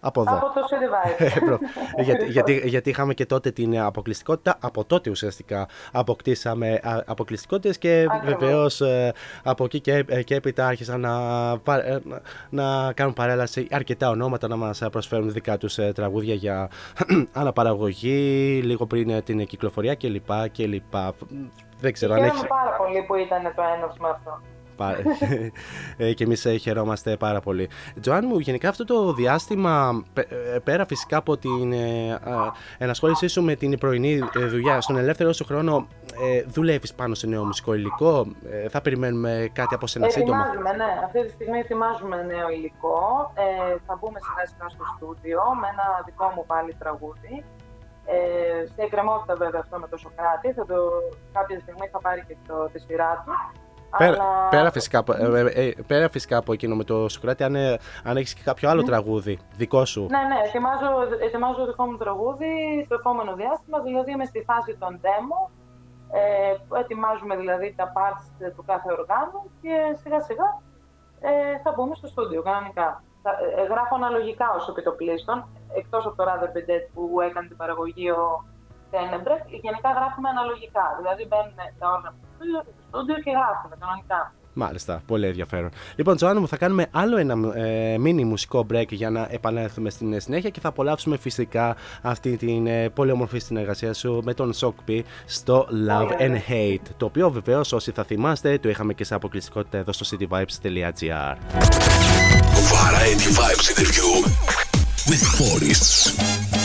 Από εδώ. Από το City Vibes. Ε, προ- γιατί, γιατί, γιατί είχαμε και τότε την αποκλειστικότητα, από τότε ουσιαστικά αποκτήσαμε α, αποκλειστικότητες και Ακριβώς. βεβαίως ε, από εκεί και, ε, και έπειτα άρχισαν να, πα- ε, να, να κάνουν παρέλαση αρκετά ονόματα να μας προσφέρουν δικά τους ε, τραγούδια για αναπαραγωγή λίγο πριν ε, την κυκλοφορία κλπ. κλπ. Δεν ξέρω αν Χαίρομαι έχει... πάρα πολύ που ήταν το έναυσμα αυτό. Πα- ε, και εμείς ε, χαιρόμαστε πάρα πολύ. Τζοάν μου, γενικά αυτό το διάστημα, πε- ε, πέρα φυσικά από την ε, α, ενασχόλησή σου με την πρωινή ε, δουλειά, στον ελεύθερο σου χρόνο ε, δουλεύεις πάνω σε νέο μουσικό υλικό, ε, θα περιμένουμε κάτι από σένα σύντομα. Ετοιμάζουμε, ναι. Αυτή τη στιγμή ετοιμάζουμε νέο υλικό. Ε, θα μπούμε σιγά σιγά στο στούντιο με ένα δικό μου πάλι τραγούδι. Ε, σε εκκρεμότητα βέβαια αυτό με το Σοκράτη. Θα το, κάποια στιγμή θα πάρει και το, τη σειρά του. Πέρα, Αλλά- πέρα, φυσικά, από- ε, ε, ε, πέρα φυσικά από εκείνο με το Σουκράτη, αν, ε, αν έχεις και κάποιο άλλο τραγούδι δικό σου. Ναι, ναι, ετοιμάζω, ετοιμάζω δικό μου τραγούδι στο επόμενο διάστημα, δηλαδή είμαι στη φάση των demo. Ε, που ετοιμάζουμε δηλαδή τα parts ε, του κάθε οργάνου και σιγά σιγά ε, θα μπούμε στο στούντιο κανονικά. Θα, ε, γράφω αναλογικά ως επιτοπλίστων, εκτός από το Rather Be Dead που έκανε την παραγωγή ο Tenebrek, γενικά γράφουμε αναλογικά. Δηλαδή μπαίνουν τα όργανα στο στούντιο, στο στούντιο και γράφουμε κανονικά. Μάλιστα, πολύ ενδιαφέρον. Λοιπόν, Τζοάννα μου, θα κάνουμε άλλο ένα ε, μίνι μουσικό break για να επανέλθουμε στην ε, συνέχεια και θα απολαύσουμε φυσικά αυτή την ε, πολύ όμορφη συνεργασία σου με τον Σοκπι στο Love and Hate. Το οποίο βεβαίως, όσοι θα θυμάστε, το είχαμε και σε αποκλειστικότητα εδώ στο cityvibes.gr. Variety Vibes interview with Forests.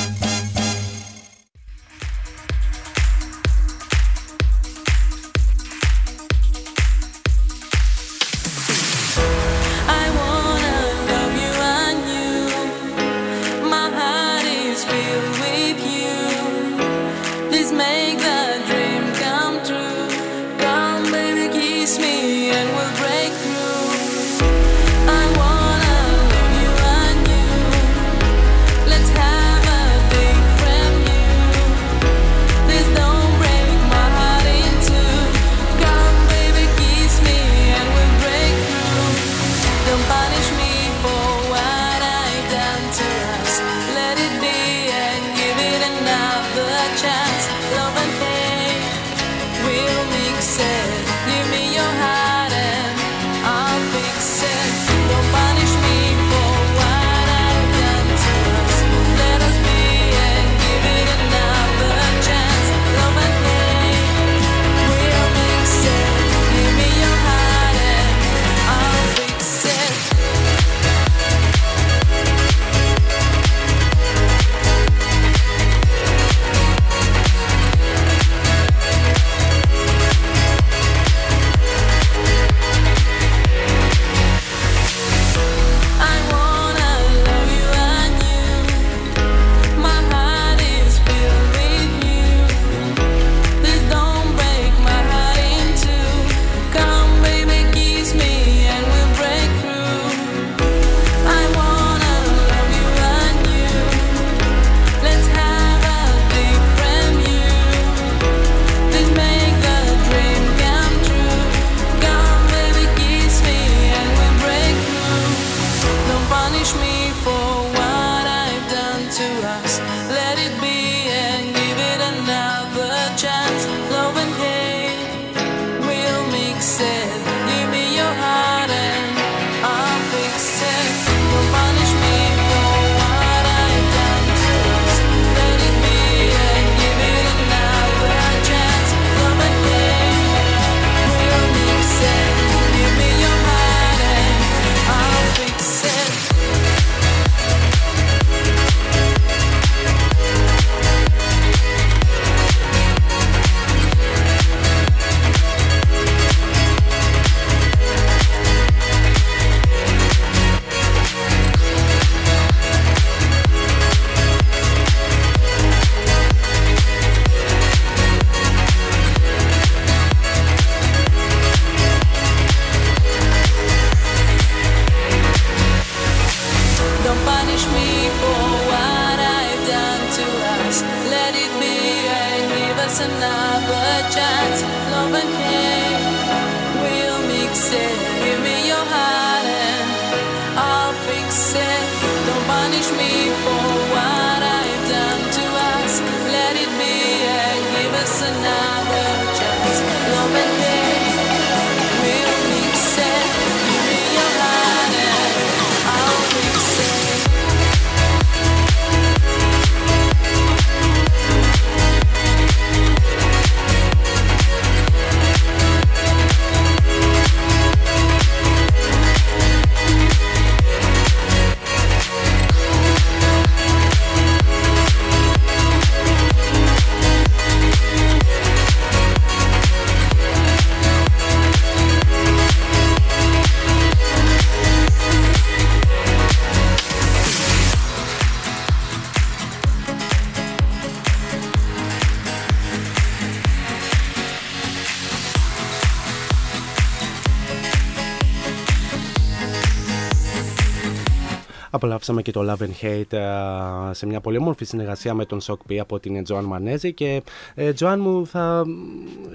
Απολαύσαμε και το Love and Hate ε, σε μια πολύ όμορφη συνεργασία με τον Shock P από την Τζοάν Μανέζη και ε, Τζοάν μου θα,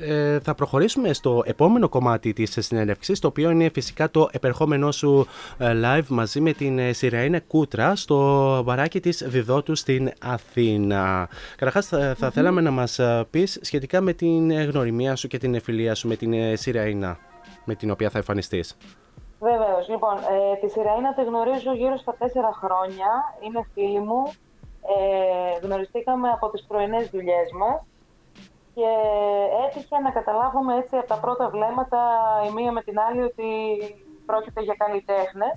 ε, θα προχωρήσουμε στο επόμενο κομμάτι της συνέντευξης το οποίο είναι φυσικά το επερχόμενό σου ε, live μαζί με την ε, Σιραήνα Κούτρα στο μπαράκι της Διδότου στην Αθήνα. Καταρχάς θα, θα θέλαμε να μας ε, πεις σχετικά με την ε, γνωριμία σου και την φιλία σου με την ε, Σιραήνα με την οποία θα εμφανιστείς. Βεβαίως. Λοιπόν, ε, τη Σιραήνα τη γνωρίζω γύρω στα τέσσερα χρόνια. Είναι φίλη μου. Ε, γνωριστήκαμε από τις πρωινές δουλειές μας και έτυχε να καταλάβουμε έτσι από τα πρώτα βλέμματα η μία με την άλλη ότι πρόκειται για καλλιτέχνες.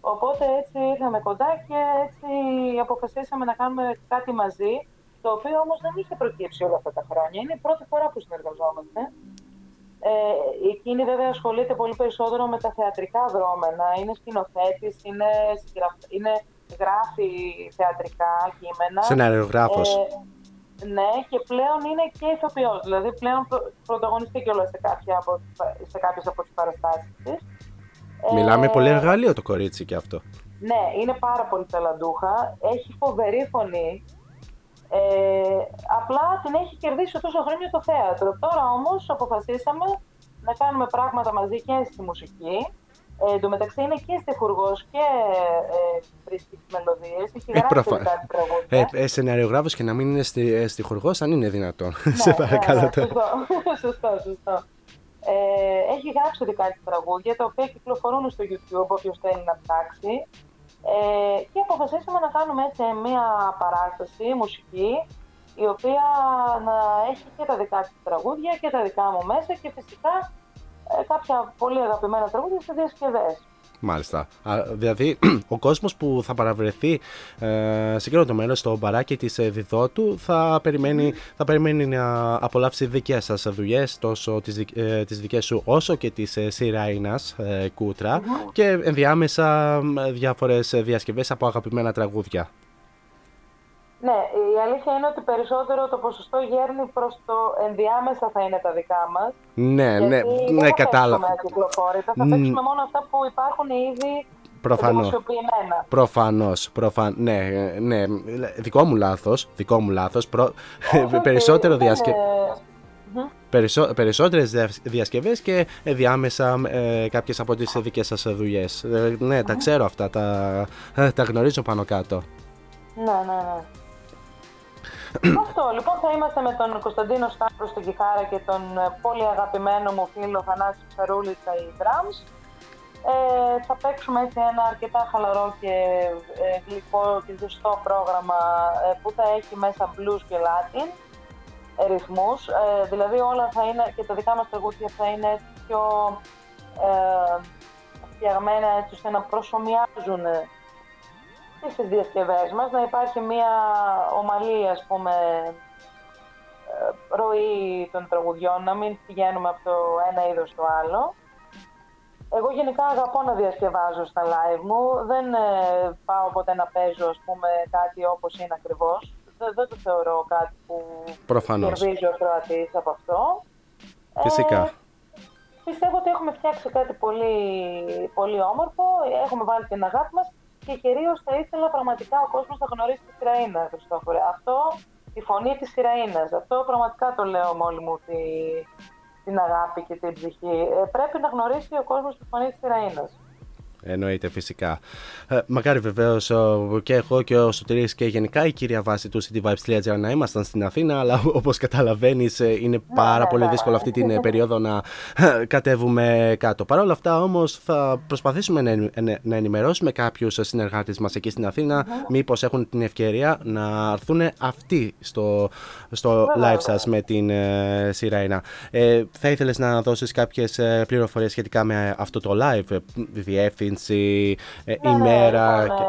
Οπότε έτσι ήρθαμε κοντά και έτσι αποφασίσαμε να κάνουμε κάτι μαζί, το οποίο όμως δεν είχε προκύψει όλα αυτά τα χρόνια. Είναι η πρώτη φορά που συνεργαζόμαστε. Ε, εκείνη βέβαια ασχολείται πολύ περισσότερο με τα θεατρικά δρόμενα. Είναι σκηνοθέτης, είναι, συγγραφ- είναι γράφει θεατρικά κείμενα. Σεναριογράφος. Ε, ναι, και πλέον είναι και ηθοποιός. Δηλαδή πλέον προ- πρωταγωνιστεί κιόλας σε, κάποια από, σε κάποιες από τις παραστάσεις της. Μιλάμε Ε, πολύ εργαλείο το κορίτσι και αυτό. ναι, είναι πάρα πολύ ταλαντούχα. Έχει φοβερή φωνή. Ε, απλά την έχει κερδίσει τόσο χρόνια το θέατρο. Τώρα όμως αποφασίσαμε να κάνουμε πράγματα μαζί και στη μουσική. Ε, εν τω μεταξύ είναι και στιχουργός και ε, βρίσκει τις μελωδίες. Έχει γράψει προφα- κάτι τραγούδια. Ε, ε, σεναριογράφος και να μην είναι στη, ε, στιχουργός, αν είναι δυνατόν. Ναι, Σε παρακαλώ ναι, ναι, τώρα. σωστό, σωστό, σωστό. Ε, έχει γράψει δικά της τραγούδια, τα οποία κυκλοφορούν στο YouTube, όποιος θέλει να ψάξει. Ε, και αποφασίσαμε να κάνουμε έτσι μία παράσταση μουσική, η οποία να έχει και τα δικά της τραγούδια και τα δικά μου μέσα και φυσικά ε, κάποια πολύ αγαπημένα τραγούδια σε διασκευές. Μάλιστα. Α, δηλαδή, ο κόσμος που θα παραβρεθεί ε, σε εκείνο το μέρος, στο μπαράκι της ε, Διδότου, θα περιμένει, θα περιμένει να απολαύσει δικές σας δουλειές, τόσο τις, δικ- ε, τις δικές σου όσο και της ε, Σιράινας ε, Κούτρα και ενδιάμεσα ε, διάφορες ε, διασκευές από αγαπημένα τραγούδια. Ναι, η αλήθεια είναι ότι περισσότερο το ποσοστό γέρνει προς το ενδιάμεσα θα είναι τα δικά μας. Ναι, ναι, Γιατί ναι, δεν θα κατάλαβα. παίξουμε ακυκλοφόρητα, θα Μμ. παίξουμε μόνο αυτά που υπάρχουν ήδη Προφανώς. δημοσιοποιημένα. Προφανώς, προφαν... ναι, ε, ναι, δικό μου λάθος, δικό μου λάθος, προ... περισσότερο δεν, διασκε... ε, μμμ. Περισσό... περισσότερες διασ- διασκευές και διάμεσα ε, κάποιες από τις δικές σας δουλειές. Ε, ναι, τα ξέρω αυτά, τα, ε, τα γνωρίζω πάνω κάτω. Ναι, ναι, ναι. Αυτό, λοιπόν, θα είμαστε με τον Κωνσταντίνο Σταύρο στην κιθάρα και τον ε, πολύ αγαπημένο μου φίλο Θανάση Ψαρούλη στα drums. Ε, θα παίξουμε έτσι ένα αρκετά χαλαρό και ε, γλυκό και ζεστό πρόγραμμα ε, που θα έχει μέσα blues και latin ε, ρυθμούς. Ε, δηλαδή όλα θα είναι και τα δικά μας τραγούδια θα είναι έτσι πιο ε, φτιαγμένα έτσι ώστε να προσωμιάζουν ε, και στις διασκευές μας, να υπάρχει μια ομαλή, ας πούμε, ε, ροή των τραγουδιών, να μην πηγαίνουμε από το ένα είδος στο άλλο. Εγώ γενικά αγαπώ να διασκευάζω στα live μου, δεν ε, πάω ποτέ να παίζω, ας πούμε, κάτι όπως είναι ακριβώς. Δεν, δεν το θεωρώ κάτι που Προφανώς. κερδίζει ο Κροατής από αυτό. Φυσικά. Ε, πιστεύω ότι έχουμε φτιάξει κάτι πολύ, πολύ όμορφο, έχουμε βάλει την αγάπη μας και κυρίως θα ήθελα πραγματικά ο κόσμος να γνωρίσει τη Σιραήνα, Χριστόφορε. Αυτό, τη φωνή της Σιραήνας, αυτό πραγματικά το λέω με όλη μου τη, την αγάπη και την ψυχή. Ε, πρέπει να γνωρίσει ο κόσμος τη φωνή της Σιραήνας. Εννοείται φυσικά. Ε, μακάρι βεβαίως και εγώ και ο Σωτήρης και γενικά η κύρια βάση του cityvibes.gr να ήμασταν στην Αθήνα, αλλά όπως καταλαβαίνεις είναι πάρα ναι, πολύ ναι. δύσκολο αυτή την ε, περίοδο να ε, κατέβουμε κάτω. Παρ' όλα αυτά όμως θα προσπαθήσουμε να, ενη- ε, να ενημερώσουμε κάποιους συνεργάτες μας εκεί στην Αθήνα, μήπως έχουν την ευκαιρία να έρθουν αυτοί στο, στο Βέβαια, live σας με την ε, Σιραίνα. Ε, θα ήθελες να δώσεις κάποιες πληροφορίες σχετικά με αυτό το live, ε, διεύθυνση, ε, Ναι, ναι, ημέρα. λοιπόν, και-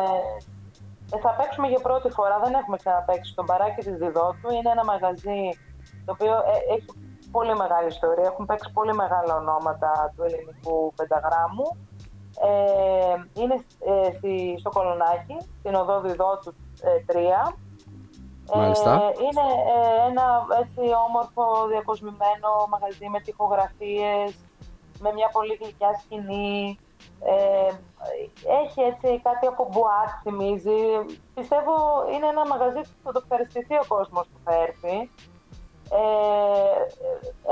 ε, ε, θα παίξουμε για πρώτη φορά, δεν έχουμε ξαναπαίξει στο μπαράκι της Διδότου. Είναι ένα μαγαζί το οποίο ε, έχει πολύ μεγάλη ιστορία. Έχουν παίξει πολύ μεγάλα ονόματα του ελληνικού πενταγράμμου. Ε, είναι ε, στη, στο Κολονάκι, στην οδό Διδότου ε, 3. Μάλιστα. Ε, είναι ε, ένα έτσι όμορφο διακοσμημένο μαγαζί με τοιχογραφίες, με μια πολύ γλυκιά σκηνή. Ε, έχει έτσι κάτι από μπουάτ θυμίζει. Πιστεύω είναι ένα μαγαζί που θα το ευχαριστηθεί ο κόσμος που θα έρθει. Ε,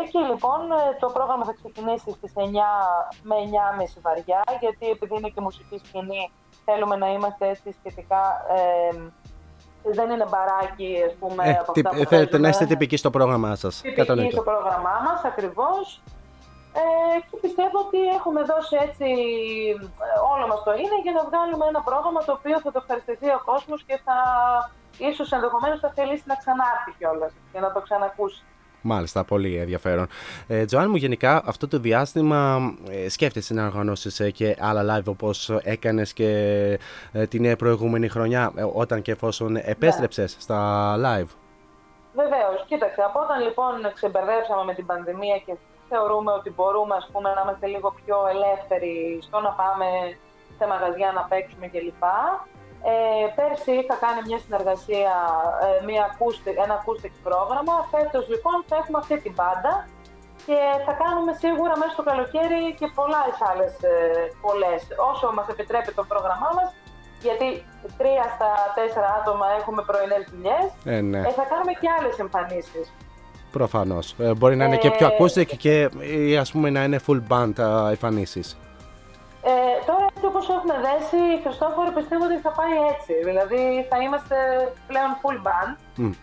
εκεί λοιπόν ε, το πρόγραμμα θα ξεκινήσει στις 9 με 9.30 βαριά γιατί επειδή είναι και μουσική σκηνή θέλουμε να είμαστε έτσι σχετικά ε, δεν είναι μπαράκι ας πούμε Ε, από τι- αυτά που θέλετε να παίζουμε. είστε τυπικοί στο πρόγραμμά σας. Τυπική στο πρόγραμμά μας ακριβώς ε, και πιστεύω ότι έχουμε δώσει έτσι ε, όλο μας το είναι για να βγάλουμε ένα πρόγραμμα το οποίο θα το ευχαριστηθεί ο κόσμος και θα ίσως ενδεχομένως θα θελήσει να ξανάρθει κιόλας και να το ξανακούσει. Μάλιστα, πολύ ενδιαφέρον. Ε, Τζοάν μου, γενικά αυτό το διάστημα ε, σκέφτεσαι να οργανώσεις ε, και άλλα live όπως έκανες και ε, την προηγούμενη χρονιά, ε, όταν και εφόσον επέστρεψες στα live; Βεβαίως, κοίταξε, από όταν λοιπόν ξεμπερδέψαμε με την πανδημία και θεωρούμε ότι μπορούμε ας πούμε, να είμαστε λίγο πιο ελεύθεροι στο να πάμε σε μαγαζιά να παίξουμε κλπ. Ε, πέρσι είχα κάνει μια συνεργασία, ε, μια acoustic, ένα acoustic πρόγραμμα. Φέτος λοιπόν θα έχουμε αυτή την μπάντα και θα κάνουμε σίγουρα μέσα στο καλοκαίρι και πολλά άλλες ε, πολλές. Όσο μας επιτρέπει το πρόγραμμά μας, γιατί τρία στα τέσσερα άτομα έχουμε πρωινές δουλειές, Ε, ναι. ε, θα κάνουμε και άλλες εμφανίσεις. Προφανώς. Ε, μπορεί να είναι και πιο Ε, acoustic και ή ας πούμε να είναι full band εμφανίσει. Ε, τώρα έτσι όπως έχουμε δέσει, Χριστόφορο πιστεύω ότι θα πάει έτσι. Δηλαδή θα είμαστε πλέον full band.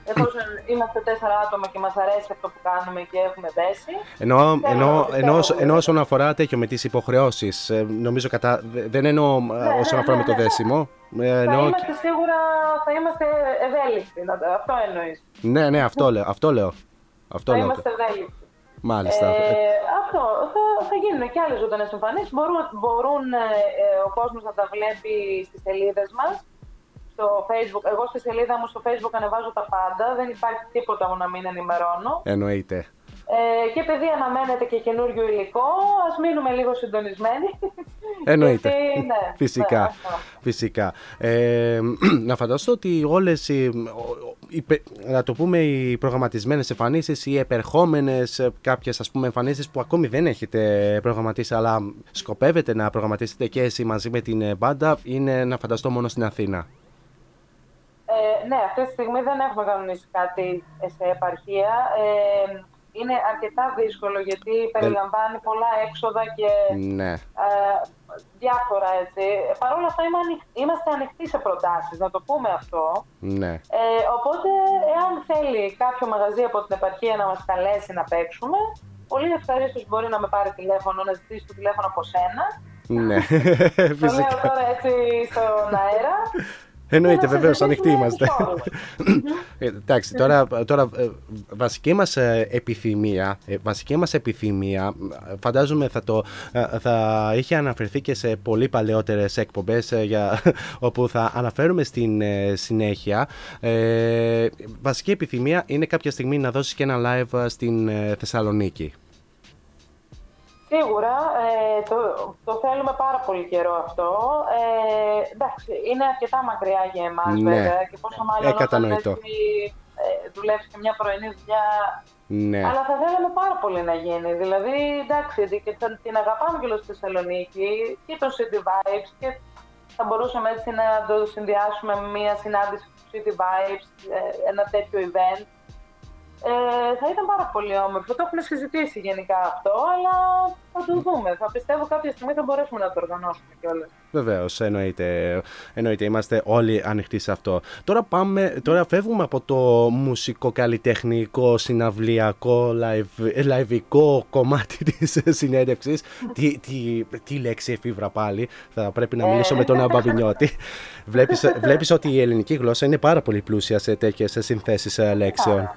Εφόσον είμαστε τέσσερα άτομα και μας αρέσει αυτό που κάνουμε και έχουμε δέσει. Ενώ, Θέλω ενώ, να ενώ, πιστεύω. ενώ όσον αφορά τέτοιο με τις υποχρεώσεις, ε, νομίζω κατά, δεν εννοώ ε, ναι, όσον αφορά ναι, με το ναι, ναι. δέσιμο. ε, Θα εννοώ είμαστε σίγουρα, θα είμαστε ευέλικτοι. να το- Αυτό εννοείς. Ναι, ναι, αυτό λέω. Αυτό λέω. Αυτό θα λέω. είμαστε ευέλικτοι. Μάλιστα. Ε, Ε, αυτό. Θα, θα γίνουν και άλλες ζωντανές εμφανίσεις. Μπορούν, μπορούν ε, ε, ο κόσμος να τα βλέπει στις σελίδες μας. Στο Facebook. Εγώ στη σελίδα μου στο Facebook ανεβάζω τα πάντα. Δεν υπάρχει τίποτα μου να μην ενημερώνω. εννοείται. Ε, και επειδή αναμένεται και καινούριο υλικό, ας μείνουμε λίγο συντονισμένοι. Εννοείται. Γιατί, ναι, Φυσικά. ναι, αυτό. Φυσικά. Ε, να φανταστώ ότι όλες οι, ο- ο- οι πε- να το πούμε, οι προγραμματισμένες εμφανίσεις ή επερχόμενες ε, κάποιες ας πούμε εμφανίσεις που ακόμη δεν έχετε προγραμματίσει αλλά σκοπεύετε να προγραμματίσετε και εσύ μαζί με την ε, μπάντα είναι να φανταστώ μόνο στην Αθήνα. Ε, ναι, αυτή τη στιγμή δεν έχουμε κανονίσει κάτι σε επαρχία. Ε, είναι αρκετά δύσκολο γιατί περιλαμβάνει πολλά έξοδα και Ναι. ε, διάφορα έτσι. Παρ' όλα αυτά είμαι ανοιχ- είμαστε ανοιχτοί σε προτάσεις, να το πούμε αυτό. Ναι. Ε, οπότε, εάν θέλει κάποιο μαγαζί από την επαρχία να μας καλέσει να παίξουμε, πολύ ευχαρίστως μπορεί να με πάρει τηλέφωνο, να ζητήσει το τηλέφωνο από σένα. Ναι. Το λέω Φυσικά. τώρα έτσι στον αέρα. Εννοείται, Και να βεβαίως, συζητήσουμε ανοιχτοί είμαστε. τους όρους. Ε, εντάξει, τώρα, τώρα ε, βασική μας ε, επιθυμία, ε, βασική μας επιθυμία, ε, φαντάζομαι θα, το, ε, θα είχε αναφερθεί και σε πολύ παλαιότερες εκπομπές ε, για, όπου θα αναφέρουμε στην ε, συνέχεια. Ε, βασική επιθυμία είναι κάποια στιγμή να δώσεις και ένα live ε, στην ε, Θεσσαλονίκη. Σίγουρα, ε, το, το θέλουμε πάρα πολύ καιρό αυτό. Ε, εντάξει, είναι αρκετά μακριά για εμάς Ναι. βέβαια και πόσο μάλλον Ε, όταν κατανοητό. έτσι, ε, δουλεύεις και μια πρωινή δουλειά. Ναι. Αλλά θα θέλαμε πάρα πολύ να γίνει. Δηλαδή, εντάξει, γιατί και θα- την αγαπάμε και στη Θεσσαλονίκη και τον City Vibes και θα μπορούσαμε έτσι να το συνδυάσουμε με μια συνάντηση του City Vibes, ε, ένα τέτοιο event. Ε, θα ήταν πάρα πολύ όμορφο. Το έχουμε συζητήσει γενικά αυτό, αλλά θα το δούμε. Θα πιστεύω κάποια στιγμή θα μπορέσουμε να το οργανώσουμε κιόλας. Βεβαίως, εννοείται, εννοείται. Είμαστε όλοι ανοιχτοί σε αυτό. Τώρα, πάμε, τώρα φεύγουμε από το μουσικό, καλλιτεχνικό, συναυλιακό, live, λαϊβικό κομμάτι της συνέντευξης. τι, τι, τι λέξη εφήβρα πάλι. Θα πρέπει να μιλήσω με τον Αμπαμπινιώτη. βλέπεις, βλέπεις ότι η ελληνική γλώσσα είναι πάρα πολύ πλούσια σε τέτοιες συνθέσεις ε, λέξεων.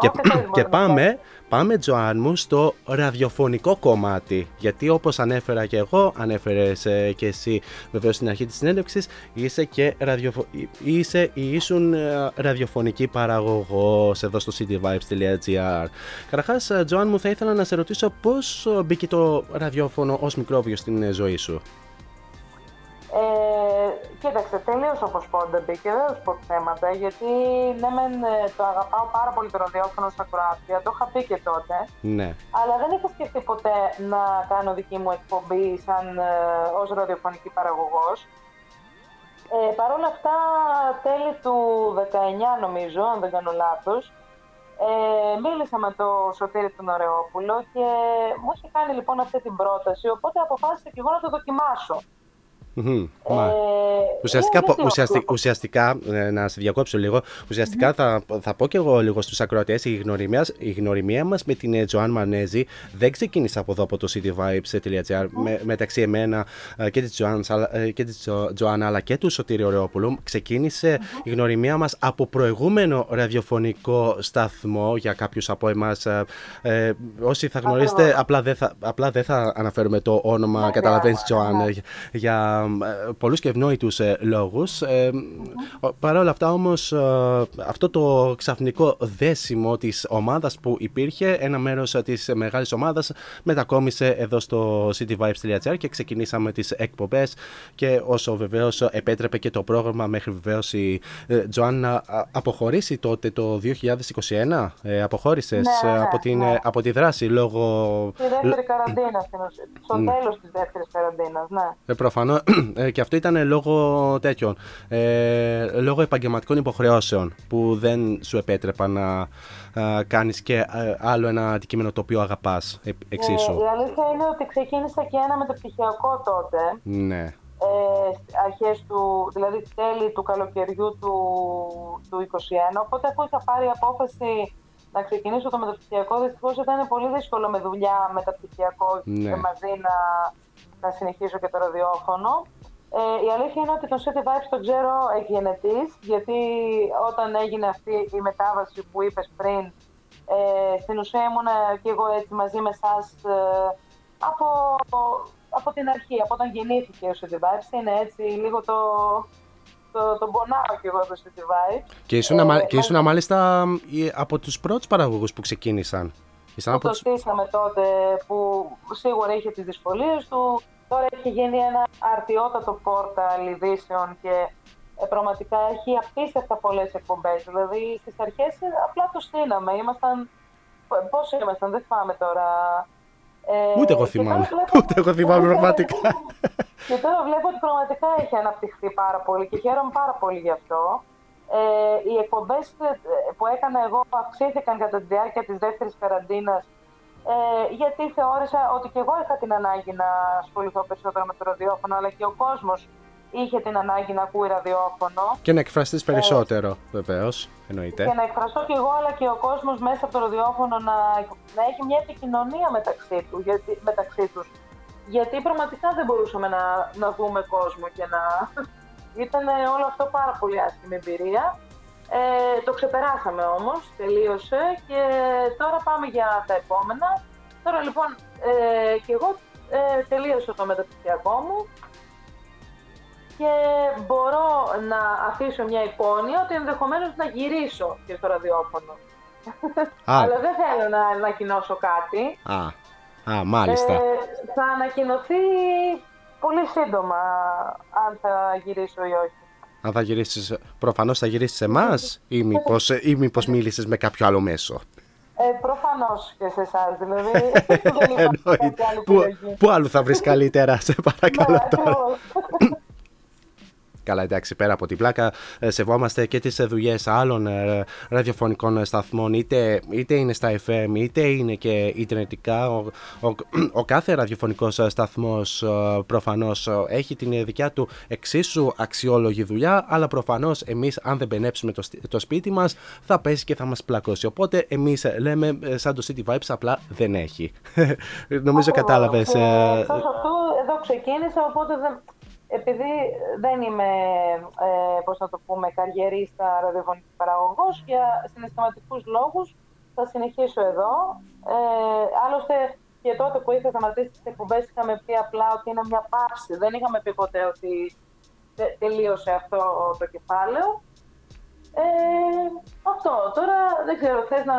Και, και πάμε, πάμε Τζοάν μου στο ραδιοφωνικό κομμάτι. Γιατί όπως ανέφερα και εγώ, ανέφερες ε, και εσύ βεβαίως στην αρχή της συνέντευξης είσαι και ραδιοφο... είσαι ή ήσουν ε, ραδιοφωνική παραγωγός εδώ στο cityvibes.gr Καταρχάς ε, Τζοάν μου θα ήθελα να σε ρωτήσω πώς ε, μπήκε το ραδιόφωνο ως μικρόβιο στην ε, ζωή σου; Ε, Κοίταξε, τελείως όπως πόντα μπήκε, δεν θα σου πω θέματα, γιατί ναι, μεν ε, το αγαπάω πάρα πολύ το ραδιόφωνο στα Κροάτια, το είχα πει και τότε. Ναι. Αλλά δεν είχα σκεφτεί ποτέ να κάνω δική μου εκπομπή σαν ε, ως ραδιοφωνική παραγωγός. Ε, Παρ' όλα αυτά, τέλη του 19 νομίζω, αν δεν κάνω λάθος, ε, μίλησα με το Σωτήρη τον Ωρεόπουλο και μου είχε κάνει λοιπόν αυτή την πρόταση, οπότε αποφάσισα και εγώ να το δοκιμάσω. Μμμ, μα. Ουσιαστικά, είναι πο- γιατί ουσιαστικά, αυτό. ουσιαστικά, ε, να σε διακόψω λίγο, ουσιαστικά θα, θα πω και εγώ λίγο στους ακροατές, η γνωριμία, η γνωριμία μας με την Τζοάν Μανέζη δεν ξεκίνησε από εδώ από το cityvibes.gr με, μεταξύ εμένα ε, και της Τζοάν και της Τζο- Τζοάν αλλά και του Σωτήρη Ωρεόπουλου ξεκίνησε η γνωριμία μας από προηγούμενο ραδιοφωνικό σταθμό για κάποιους από εμάς ε, ε, όσοι θα γνωρίσετε Ακριβώς. απλά δεν θα, απλά δεν θα αναφέρουμε το όνομα Ναι, καταλαβαίνεις ναι, Τζοάν ναι. ε, για ε, πολλούς και ευνόητους ε, λόγους. Ε, ο- Παρ' όλα αυτά όμως ε, αυτό το ξαφνικό δέσιμο της ομάδας που υπήρχε, ένα μέρος ε, της μεγάλης ομάδας μετακόμισε εδώ στο cityvibes.gr και ξεκινήσαμε τις εκπομπές και όσο βεβαίως επέτρεπε και το πρόγραμμα μέχρι βεβαίως η ε, Τζοάν να α, αποχωρήσει τότε το 2021. Ε, αποχώρησες Ναι, ε, ναι, από, την, ναι. ε, από τη δράση λόγω... Στη δεύτερη καραντίνα, στην ουσία. στο Ναι. τέλος της δεύτερης καραντίνας, ναι. Ε, Προφανώς και αυτό ήταν λόγω τέτοιων. Ε, λόγω επαγγελματικών υποχρεώσεων που δεν σου επέτρεπαν να ε, κάνεις και ε, άλλο ένα αντικείμενο το οποίο αγαπάς ε, εξίσου. Ε, η αλήθεια είναι ότι ξεκίνησα και ένα μεταπτυχιακό τότε, Ναι. ε, στις αρχές του, δηλαδή τέλη του καλοκαιριού του, του 21, οπότε αφού είχα πάρει απόφαση να ξεκινήσω το μεταπτυχιακό, δυστυχώς ήταν πολύ δύσκολο με δουλειά μεταπτυχιακό Ναι. και μαζί να, να συνεχίσω και το ραδιόφωνο. Ε, η αλήθεια είναι ότι το City Vibes το ξέρω εκγενετής, γιατί όταν έγινε αυτή η μετάβαση που είπες πριν, ε, στην ουσία ήμουν και εγώ έτσι μαζί με εσάς ε, από, από την αρχή, από όταν γεννήθηκε ο City Vibes. Είναι έτσι λίγο το, το, το πονάω κι εγώ το City Vibes. Και ήσουν, Ε, μα- και μα- ήσουν μάλιστα ε, από τους πρώτους παραγωγούς που ξεκίνησαν. Ήσαν που από το τους... στήσαμε τότε που σίγουρα είχε τις δυσκολίες του. Τώρα έχει γίνει ένα αρτιότατο πόρταλ ειδήσεων και ε, πραγματικά έχει απίστευτα πολλές εκπομπές. Δηλαδή στις αρχές ε, απλά το στείναμε. Ήμασταν, π- πόσο ήμασταν, δεν θυμάμαι τώρα. Ε, Ούτε εγώ και τώρα θυμάμαι. βλέπω- Ούτε εγώ θυμάμαι πραγματικά. και τώρα βλέπω ότι πραγματικά έχει αναπτυχθεί πάρα πολύ και χαίρομαι πάρα πολύ γι' αυτό. Ε, οι εκπομπές ε, που έκανα εγώ αυξήθηκαν κατά τη διάρκεια της δεύτερης καραντίνας ε, γιατί θεώρησα ότι και εγώ είχα την ανάγκη να ασχοληθώ περισσότερο με το ραδιόφωνο αλλά και ο κόσμος είχε την ανάγκη να ακούει ραδιόφωνο Και να εκφραστείς περισσότερο βεβαίως, εννοείται. και να εκφραστώ κι εγώ αλλά και ο κόσμος μέσα από το ραδιόφωνο να, να έχει μια επικοινωνία μεταξύ, του, γιατί, μεταξύ τους. Γιατί πραγματικά δεν μπορούσαμε να, να δούμε κόσμο και να... Ήταν όλο αυτό πάρα πολύ άσχημη εμπειρία. Ε, το ξεπεράσαμε όμως, τελείωσε και τώρα πάμε για τα επόμενα. Τώρα λοιπόν ε, και εγώ ε, τελείωσα το μεταπτυχιακό μου και μπορώ να αφήσω μια υπόνοια ότι ενδεχομένως να γυρίσω και στο ραδιόφωνο. Α. Αλλά δεν θέλω να ανακοινώσω κάτι. Α, α μάλιστα. Ε, θα ανακοινωθεί πολύ σύντομα αν θα γυρίσω ή όχι. Αν θα γυρίσεις, προφανώς θα γυρίσεις σε εμάς ή μήπως, ή μήπως μίλησες με κάποιο άλλο μέσο; Ε, προφανώς και σε εσάς, δηλαδή. δεν υπάρχει Εννοείται. κάποια άλλη Πού, επιλογή. πού άλλου θα βρεις καλύτερα, σε παρακαλώ Ναι, τώρα. ακριβώς. Καλά, εντάξει, πέρα από την πλάκα, ε, σεβόμαστε και τις δουλειές άλλων ε, ραδιοφωνικών σταθμών, είτε, είτε είναι στα FM, είτε είναι και ιντερνετικά. Ο, ο, ο κάθε ραδιοφωνικός σταθμός προφανώς έχει την δικιά του εξίσου αξιόλογη δουλειά, αλλά προφανώς εμείς, αν δεν μπενέψουμε το, στι- το σπίτι μας, θα πέσει και θα μας πλακώσει. Οπότε εμείς λέμε, ε, σαν το City Vibes, απλά δεν έχει. Νομίζω κατάλαβες. Και εκτός αυτού, εδώ ξεκίνησα, οπότε δεν, επειδή δεν είμαι, ε, πώς να το πούμε, καριερίστα ραδιοφωνική παραγωγός, για συναισθηματικούς λόγους θα συνεχίσω εδώ. Ε, άλλωστε, και τότε που είχα σταματήσει τις εκπομπές είχαμε πει απλά ότι είναι μια παύση. Δεν είχαμε πει ποτέ ότι τε- τελείωσε αυτό το κεφάλαιο. Ε, αυτό. Τώρα δεν ξέρω, θες να,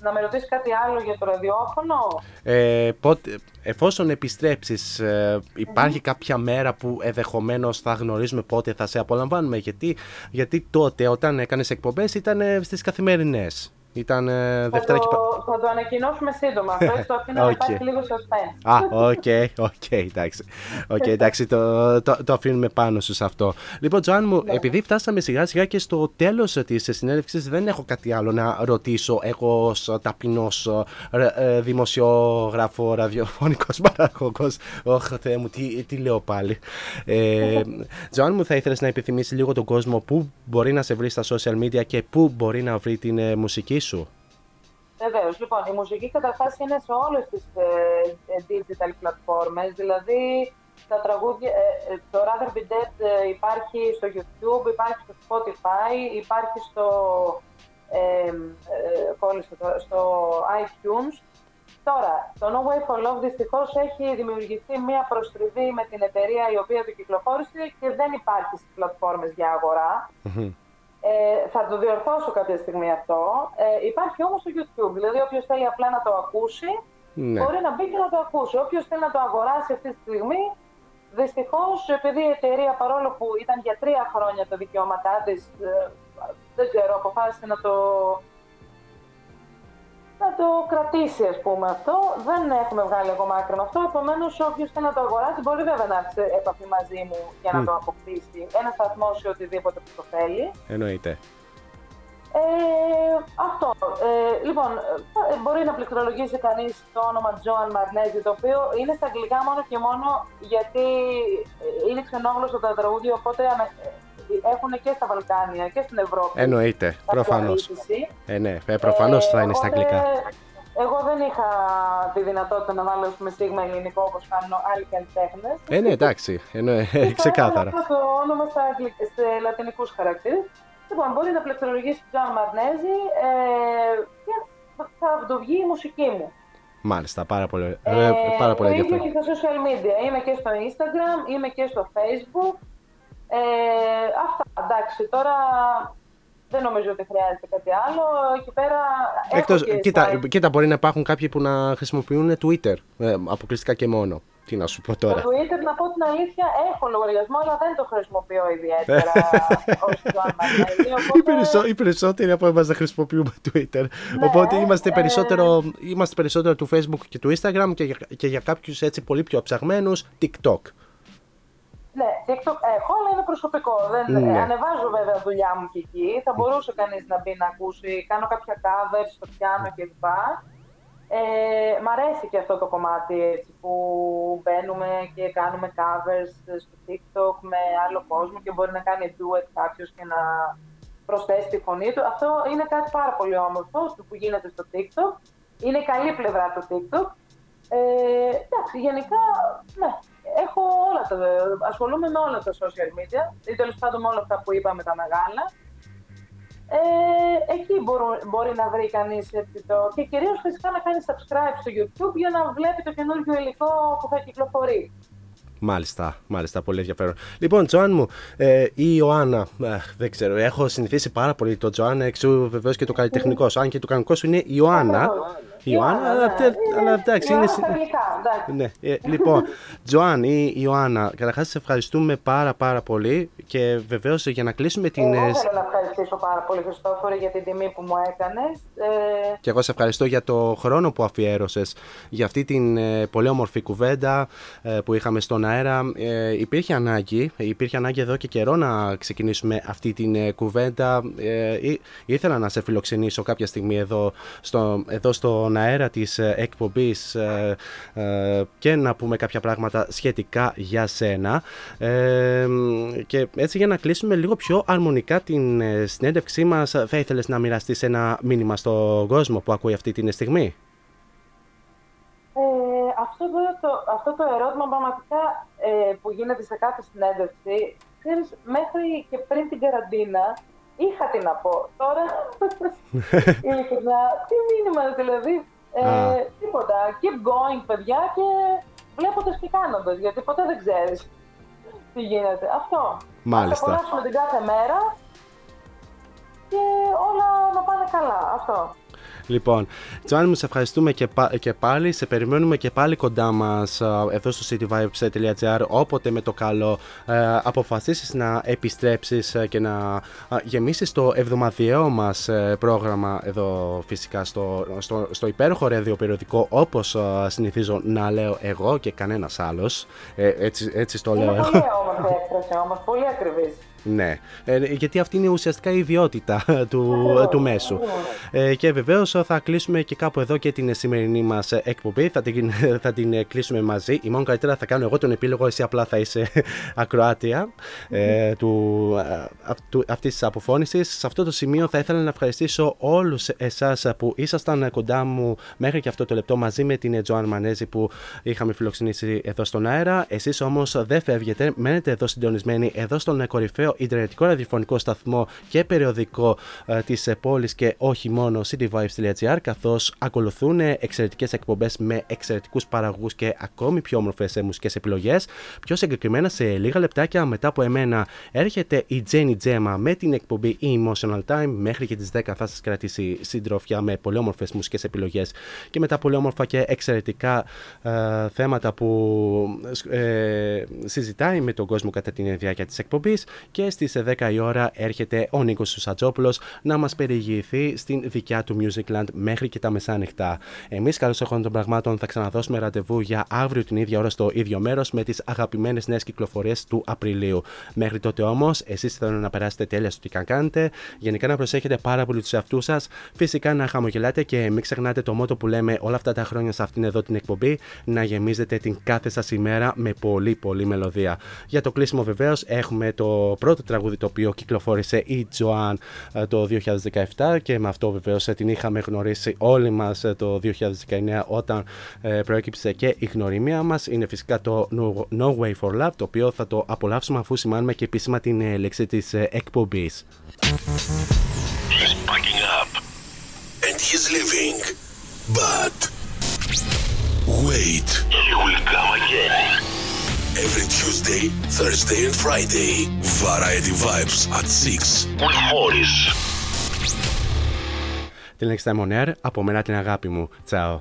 να με ρωτήσεις κάτι άλλο για το ραδιόφωνο; Ε, πότε, εφόσον επιστρέψεις, ε, υπάρχει κάποια μέρα που ενδεχομένως θα γνωρίζουμε πότε θα σε απολαμβάνουμε; Γιατί, γιατί τότε όταν έκανες εκπομπές ήταν ε, στις καθημερινές. Ήταν ε, Θα Δευτέρα και Πα- το, θα το ανακοινώσουμε σύντομα. Αυτό έτσι το αφήνω να Οκ. υπάρχει λίγο suspense. Α, OK, OK, εντάξει. Οκ, εντάξει, το, το, το αφήνουμε πάνω σου σε αυτό. Λοιπόν, Τζοάν μου, επειδή φτάσαμε σιγά σιγά και στο τέλος της συνέντευξης, δεν έχω κάτι άλλο να ρωτήσω εγώ ως ταπεινός δημοσιογράφος, ραδιοφωνικός παραγωγός. Ωχ, Θεέ μου, τι, τι λέω πάλι. Ε, Τζοάν μου, θα ήθελες να υπενθυμίσεις λίγο τον κόσμο πού μπορεί να σε βρει στα social media και πού μπορεί να βρει την ε, μουσική; Σου. Βεβαίως. Λοιπόν, η μουσική καταρχάς είναι σε όλες τις digital πλατφόρμες, δηλαδή τα τραγούδια, ε, ε, το Rather Be Dead ε, υπάρχει στο YouTube, υπάρχει στο Spotify, υπάρχει στο, ε, ε, κόλλησε το- στο iTunes. Τώρα, το No Way for Love δυστυχώς έχει δημιουργηθεί μία προστριβή με την εταιρεία η οποία το κυκλοφόρησε και δεν υπάρχει στις πλατφόρμες για αγορά. Ε, θα το διορθώσω κάποια στιγμή αυτό. Ε, υπάρχει όμως στο YouTube, δηλαδή όποιος θέλει απλά να το ακούσει, Ναι. μπορεί να μπει και να το ακούσει. Όποιος θέλει να το αγοράσει αυτή τη στιγμή, δυστυχώς επειδή η εταιρεία παρόλο που ήταν για τρία χρόνια τα δικαιώματά της, ε, δεν ξέρω, αποφάσισε να το, να το κρατήσει, ας πούμε αυτό. Δεν έχουμε βγάλει ακόμα άκρη με αυτό. Επομένως, όποιος θέλει να το αγοράσει, μπορεί βέβαια να έρθει σε επαφή μαζί μου για να Μμ. το αποκτήσει. Ένα σταθμό σε οτιδήποτε που το θέλει. Εννοείται. Ε, αυτό. Ε, λοιπόν, ε, μπορεί να πληκτρολογήσει κανείς το όνομα Joan Marnezi, το οποίο είναι στα αγγλικά μόνο και μόνο γιατί ε, είναι ξενόγλωσσο τα τραγούδια, οπότε ανα- ε, έχουν και στα Βαλκάνια και στην Ευρώπη. Εννοείται, προφανώς. προωθήσει. Ε, ναι, ε, προφανώς θα είναι στα οπότε, αγγλικά. Εγώ δεν είχα τη δυνατότητα να βάλω με στίγμα ελληνικό όπως κάνουν άλλοι καλλιτέχνες. Ε, ναι, εντάξει, εννο- ε, ξεκάθαρα. Αυτό το όνομα στα αγγλικ- σε λατινικούς χαρακτήρες. Λοιπόν, μπορεί να πληκτρολογήσει Joanne Marnezi ε, και θα του βγει η μουσική μου. Μάλιστα, πάρα πολύ, Ε, ε, πάρα πολύ το ίδιο ενδιαφέρον. και στα social media. Είμαι και στο Instagram, είμαι και στο Facebook. Ε, αυτά, εντάξει, τώρα δεν νομίζω ότι χρειάζεται κάτι άλλο. Εκεί πέρα έχω Εκτός, και κοίτα, site. κοίτα, μπορεί να υπάρχουν κάποιοι που να χρησιμοποιούν Twitter ε, αποκλειστικά και μόνο. Τι να σου πω Το τώρα. Twitter, να πω την αλήθεια, έχω λογαριασμό, αλλά δεν το χρησιμοποιώ ιδιαίτερα ως Joan Marnezi, Οι, οπότε... περισσο- οι περισσότεροι από εμάς δεν χρησιμοποιούμε Twitter. Οπότε είμαστε, ε, περισσότερο, είμαστε περισσότερο του Facebook και του Instagram και για, και για κάποιους έτσι πολύ πιο ψαγμένους TikTok. Ναι, TikTok έχω, αλλά είναι προσωπικό. Δεν, Ναι. ε, ανεβάζω βέβαια δουλειά μου και εκεί. Θα μπορούσε κανείς να μπει να ακούσει. Κάνω κάποια covers στο πιάνο κλπ. Ε, μ' αρέσει και αυτό το κομμάτι έτσι, που μπαίνουμε και κάνουμε covers στο TikTok με άλλο κόσμο και μπορεί να κάνει duet κάποιος και να προσθέσει τη φωνή του. Αυτό είναι κάτι πάρα πολύ όμορφο που γίνεται στο TikTok. Είναι η καλή πλευρά του TikTok. Ε, εντάξει, γενικά, ναι, έχω όλα τα, ασχολούμαι με όλα τα social media ή τέλος πάντων με όλα αυτά που είπαμε τα μεγάλα. Ε, εκεί μπορούν, μπορεί να βρει κανείς έτσι το... και κυρίως φυσικά να κάνει subscribe στο YouTube για να βλέπει το καινούργιο υλικό που θα κυκλοφορεί. Μάλιστα, μάλιστα, πολύ ενδιαφέρον. Λοιπόν, Τζοάν μου, ε, η Ιωάννα, ε, δεν ξέρω, έχω συνηθίσει πάρα πολύ το Τζοάν, εξού βεβαίως και το καλλιτεχνικός σου. Αν και το κανονικό σου είναι η Ιωάννα. Η Ιωάννα, αλλά, τε- αλλά εντάξει, είναι. Ιωάννα στα αγγλικά, εντάξει. Ναι, ε, λοιπόν, Τζοάν ή Ιωάννα, καταρχάς σε ευχαριστούμε πάρα πάρα πολύ και βεβαίως για να κλείσουμε την. Εγώ ε, θέλω να ευχαριστήσω πάρα πολύ, Χριστόφορο, για την τιμή που μου έκανες. Ε, Και εγώ σε ευχαριστώ για το χρόνο που αφιέρωσες για αυτή την ε, πολύ όμορφη κουβέντα ε, που είχαμε στον αέρα. Ε, υπήρχε ανάγκη, υπήρχε ανάγκη εδώ και καιρό να ξεκινήσουμε αυτή την ε, κουβέντα. Ε, ή- ήθελα να σε φιλοξενήσω κάποια στιγμή εδώ, στο, εδώ στον αέρα της ε, εκπομπής ε, ε, και να πούμε κάποια πράγματα σχετικά για σένα. Ε, και έτσι για να κλείσουμε λίγο πιο αρμονικά την ε, συνέντευξή μας, θα ήθελες να μοιραστείς ένα μήνυμα στον κόσμο που ακούει αυτή την στιγμή; Ε, αυτό, το, το, αυτό το ερώτημα πραγματικά ε, που γίνεται σε κάθε συνέντευξη, ξέρεις, μέχρι και πριν την καραντίνα είχα τι να πω. Τώρα, ειλικρινά, τι μήνυμα δηλαδή, ε, Α. τίποτα. Keep going, παιδιά, και βλέποντας και κάνοντας, γιατί ποτέ δεν ξέρεις τι γίνεται. Αυτό. Μάλιστα. Να απολαύσουμε την κάθε μέρα και όλα να πάνε καλά. Αυτό. Λοιπόν, Τζοάννη μου, σε ευχαριστούμε και, πα- και πάλι. Σε περιμένουμε και πάλι κοντά μας εδώ στο cityvibes.gr. Όποτε με το καλό ε, αποφασίσεις να επιστρέψεις και να γεμίσεις το εβδομαδιαίο μας πρόγραμμα εδώ φυσικά στο, στο, στο υπέροχο ραδιοπεριοδικό όπως συνηθίζω να λέω εγώ και κανένας άλλος. Ε, έτσι, έτσι το λέω Είναι εγώ. πολύ όμορφη έκφραση όμως, πολύ ακριβή. Ναι, ε, γιατί αυτή είναι ουσιαστικά η ιδιότητα του, του μέσου. Ε, και βεβαίως θα κλείσουμε και κάπου εδώ και την σημερινή μας εκπομπή. Θα την, θα την ε, κλείσουμε μαζί. Ή μόνο καλύτερα θα κάνω εγώ τον επίλογο, εσύ απλά θα είσαι ακροάτια ε, του, αυτού, αυτής της αποφώνησης. Σε αυτό το σημείο θα ήθελα να ευχαριστήσω όλους εσάς που ήσασταν κοντά μου μέχρι και αυτό το λεπτό μαζί με την Τζοάν Μανέζη που είχαμε φιλοξενήσει εδώ στον αέρα. Εσείς όμως δεν φεύγετε, μένετε εδώ συντονισμένοι εδώ στον κορυφαίο ιντερνετικό ραδιοφωνικό σταθμό και περιοδικό ε, της ε, πόλης και όχι μόνο cityvibes.gr καθώς ακολουθούν εξαιρετικές εκπομπές με εξαιρετικούς παραγωγούς και ακόμη πιο όμορφες ε, μουσικές επιλογές. Πιο συγκεκριμένα σε λίγα λεπτάκια μετά από εμένα έρχεται η Jenny Gemma με την εκπομπή Emotional Time μέχρι και τις 10 θα σας κρατήσει συντροφιά με πολύ όμορφες μουσικές επιλογές και μετά πολύ όμορφα και εξαιρετικά ε, θέματα που ε, συζητάει με τον κόσμο κατά την διάρκεια της εκπομπής και στις 10 η ώρα έρχεται ο Νίκος Σουσατζόπουλος να μας περιηγηθεί στην δικιά του Musicland μέχρι και τα μεσάνυχτα. Εμείς καλώς εχόντων των πραγμάτων θα ξαναδώσουμε ραντεβού για αύριο την ίδια ώρα στο ίδιο μέρος με τις αγαπημένες νέες κυκλοφορίες του Απριλίου. Μέχρι τότε όμως εσείς θέλω να περάσετε τέλεια στο τι καν κάνετε, γενικά να προσέχετε πάρα πολύ τους εαυτούς σας, φυσικά να χαμογελάτε και μην ξεχνάτε το μότο που λέμε όλα αυτά τα χρόνια σε αυτήν εδώ την εκπομπή, να γεμίζετε την κάθε σας ημέρα με πολύ πολύ μελωδία. Για το κλείσιμο βεβαίως έχουμε το πρώτο τραγούδι το οποίο κυκλοφόρησε η Τζοάν ε, το 2017 και με αυτό βεβαίως την είχαμε γνωρίσει όλοι μας το 2019 όταν ε, προέκυψε και η γνωριμία μας. Είναι φυσικά το No, no Way for Love το οποίο θα το απολαύσουμε αφού σημάνουμε και επίσημα την ε, λέξη τη εκπομπής. He's packing up and he's leaving. But wait, he will come again. Every Tuesday, Thursday, and Friday, Variety Vibes at 6 with Morris. Την next time on air, από μένα την αγάπη μου. Τσαο.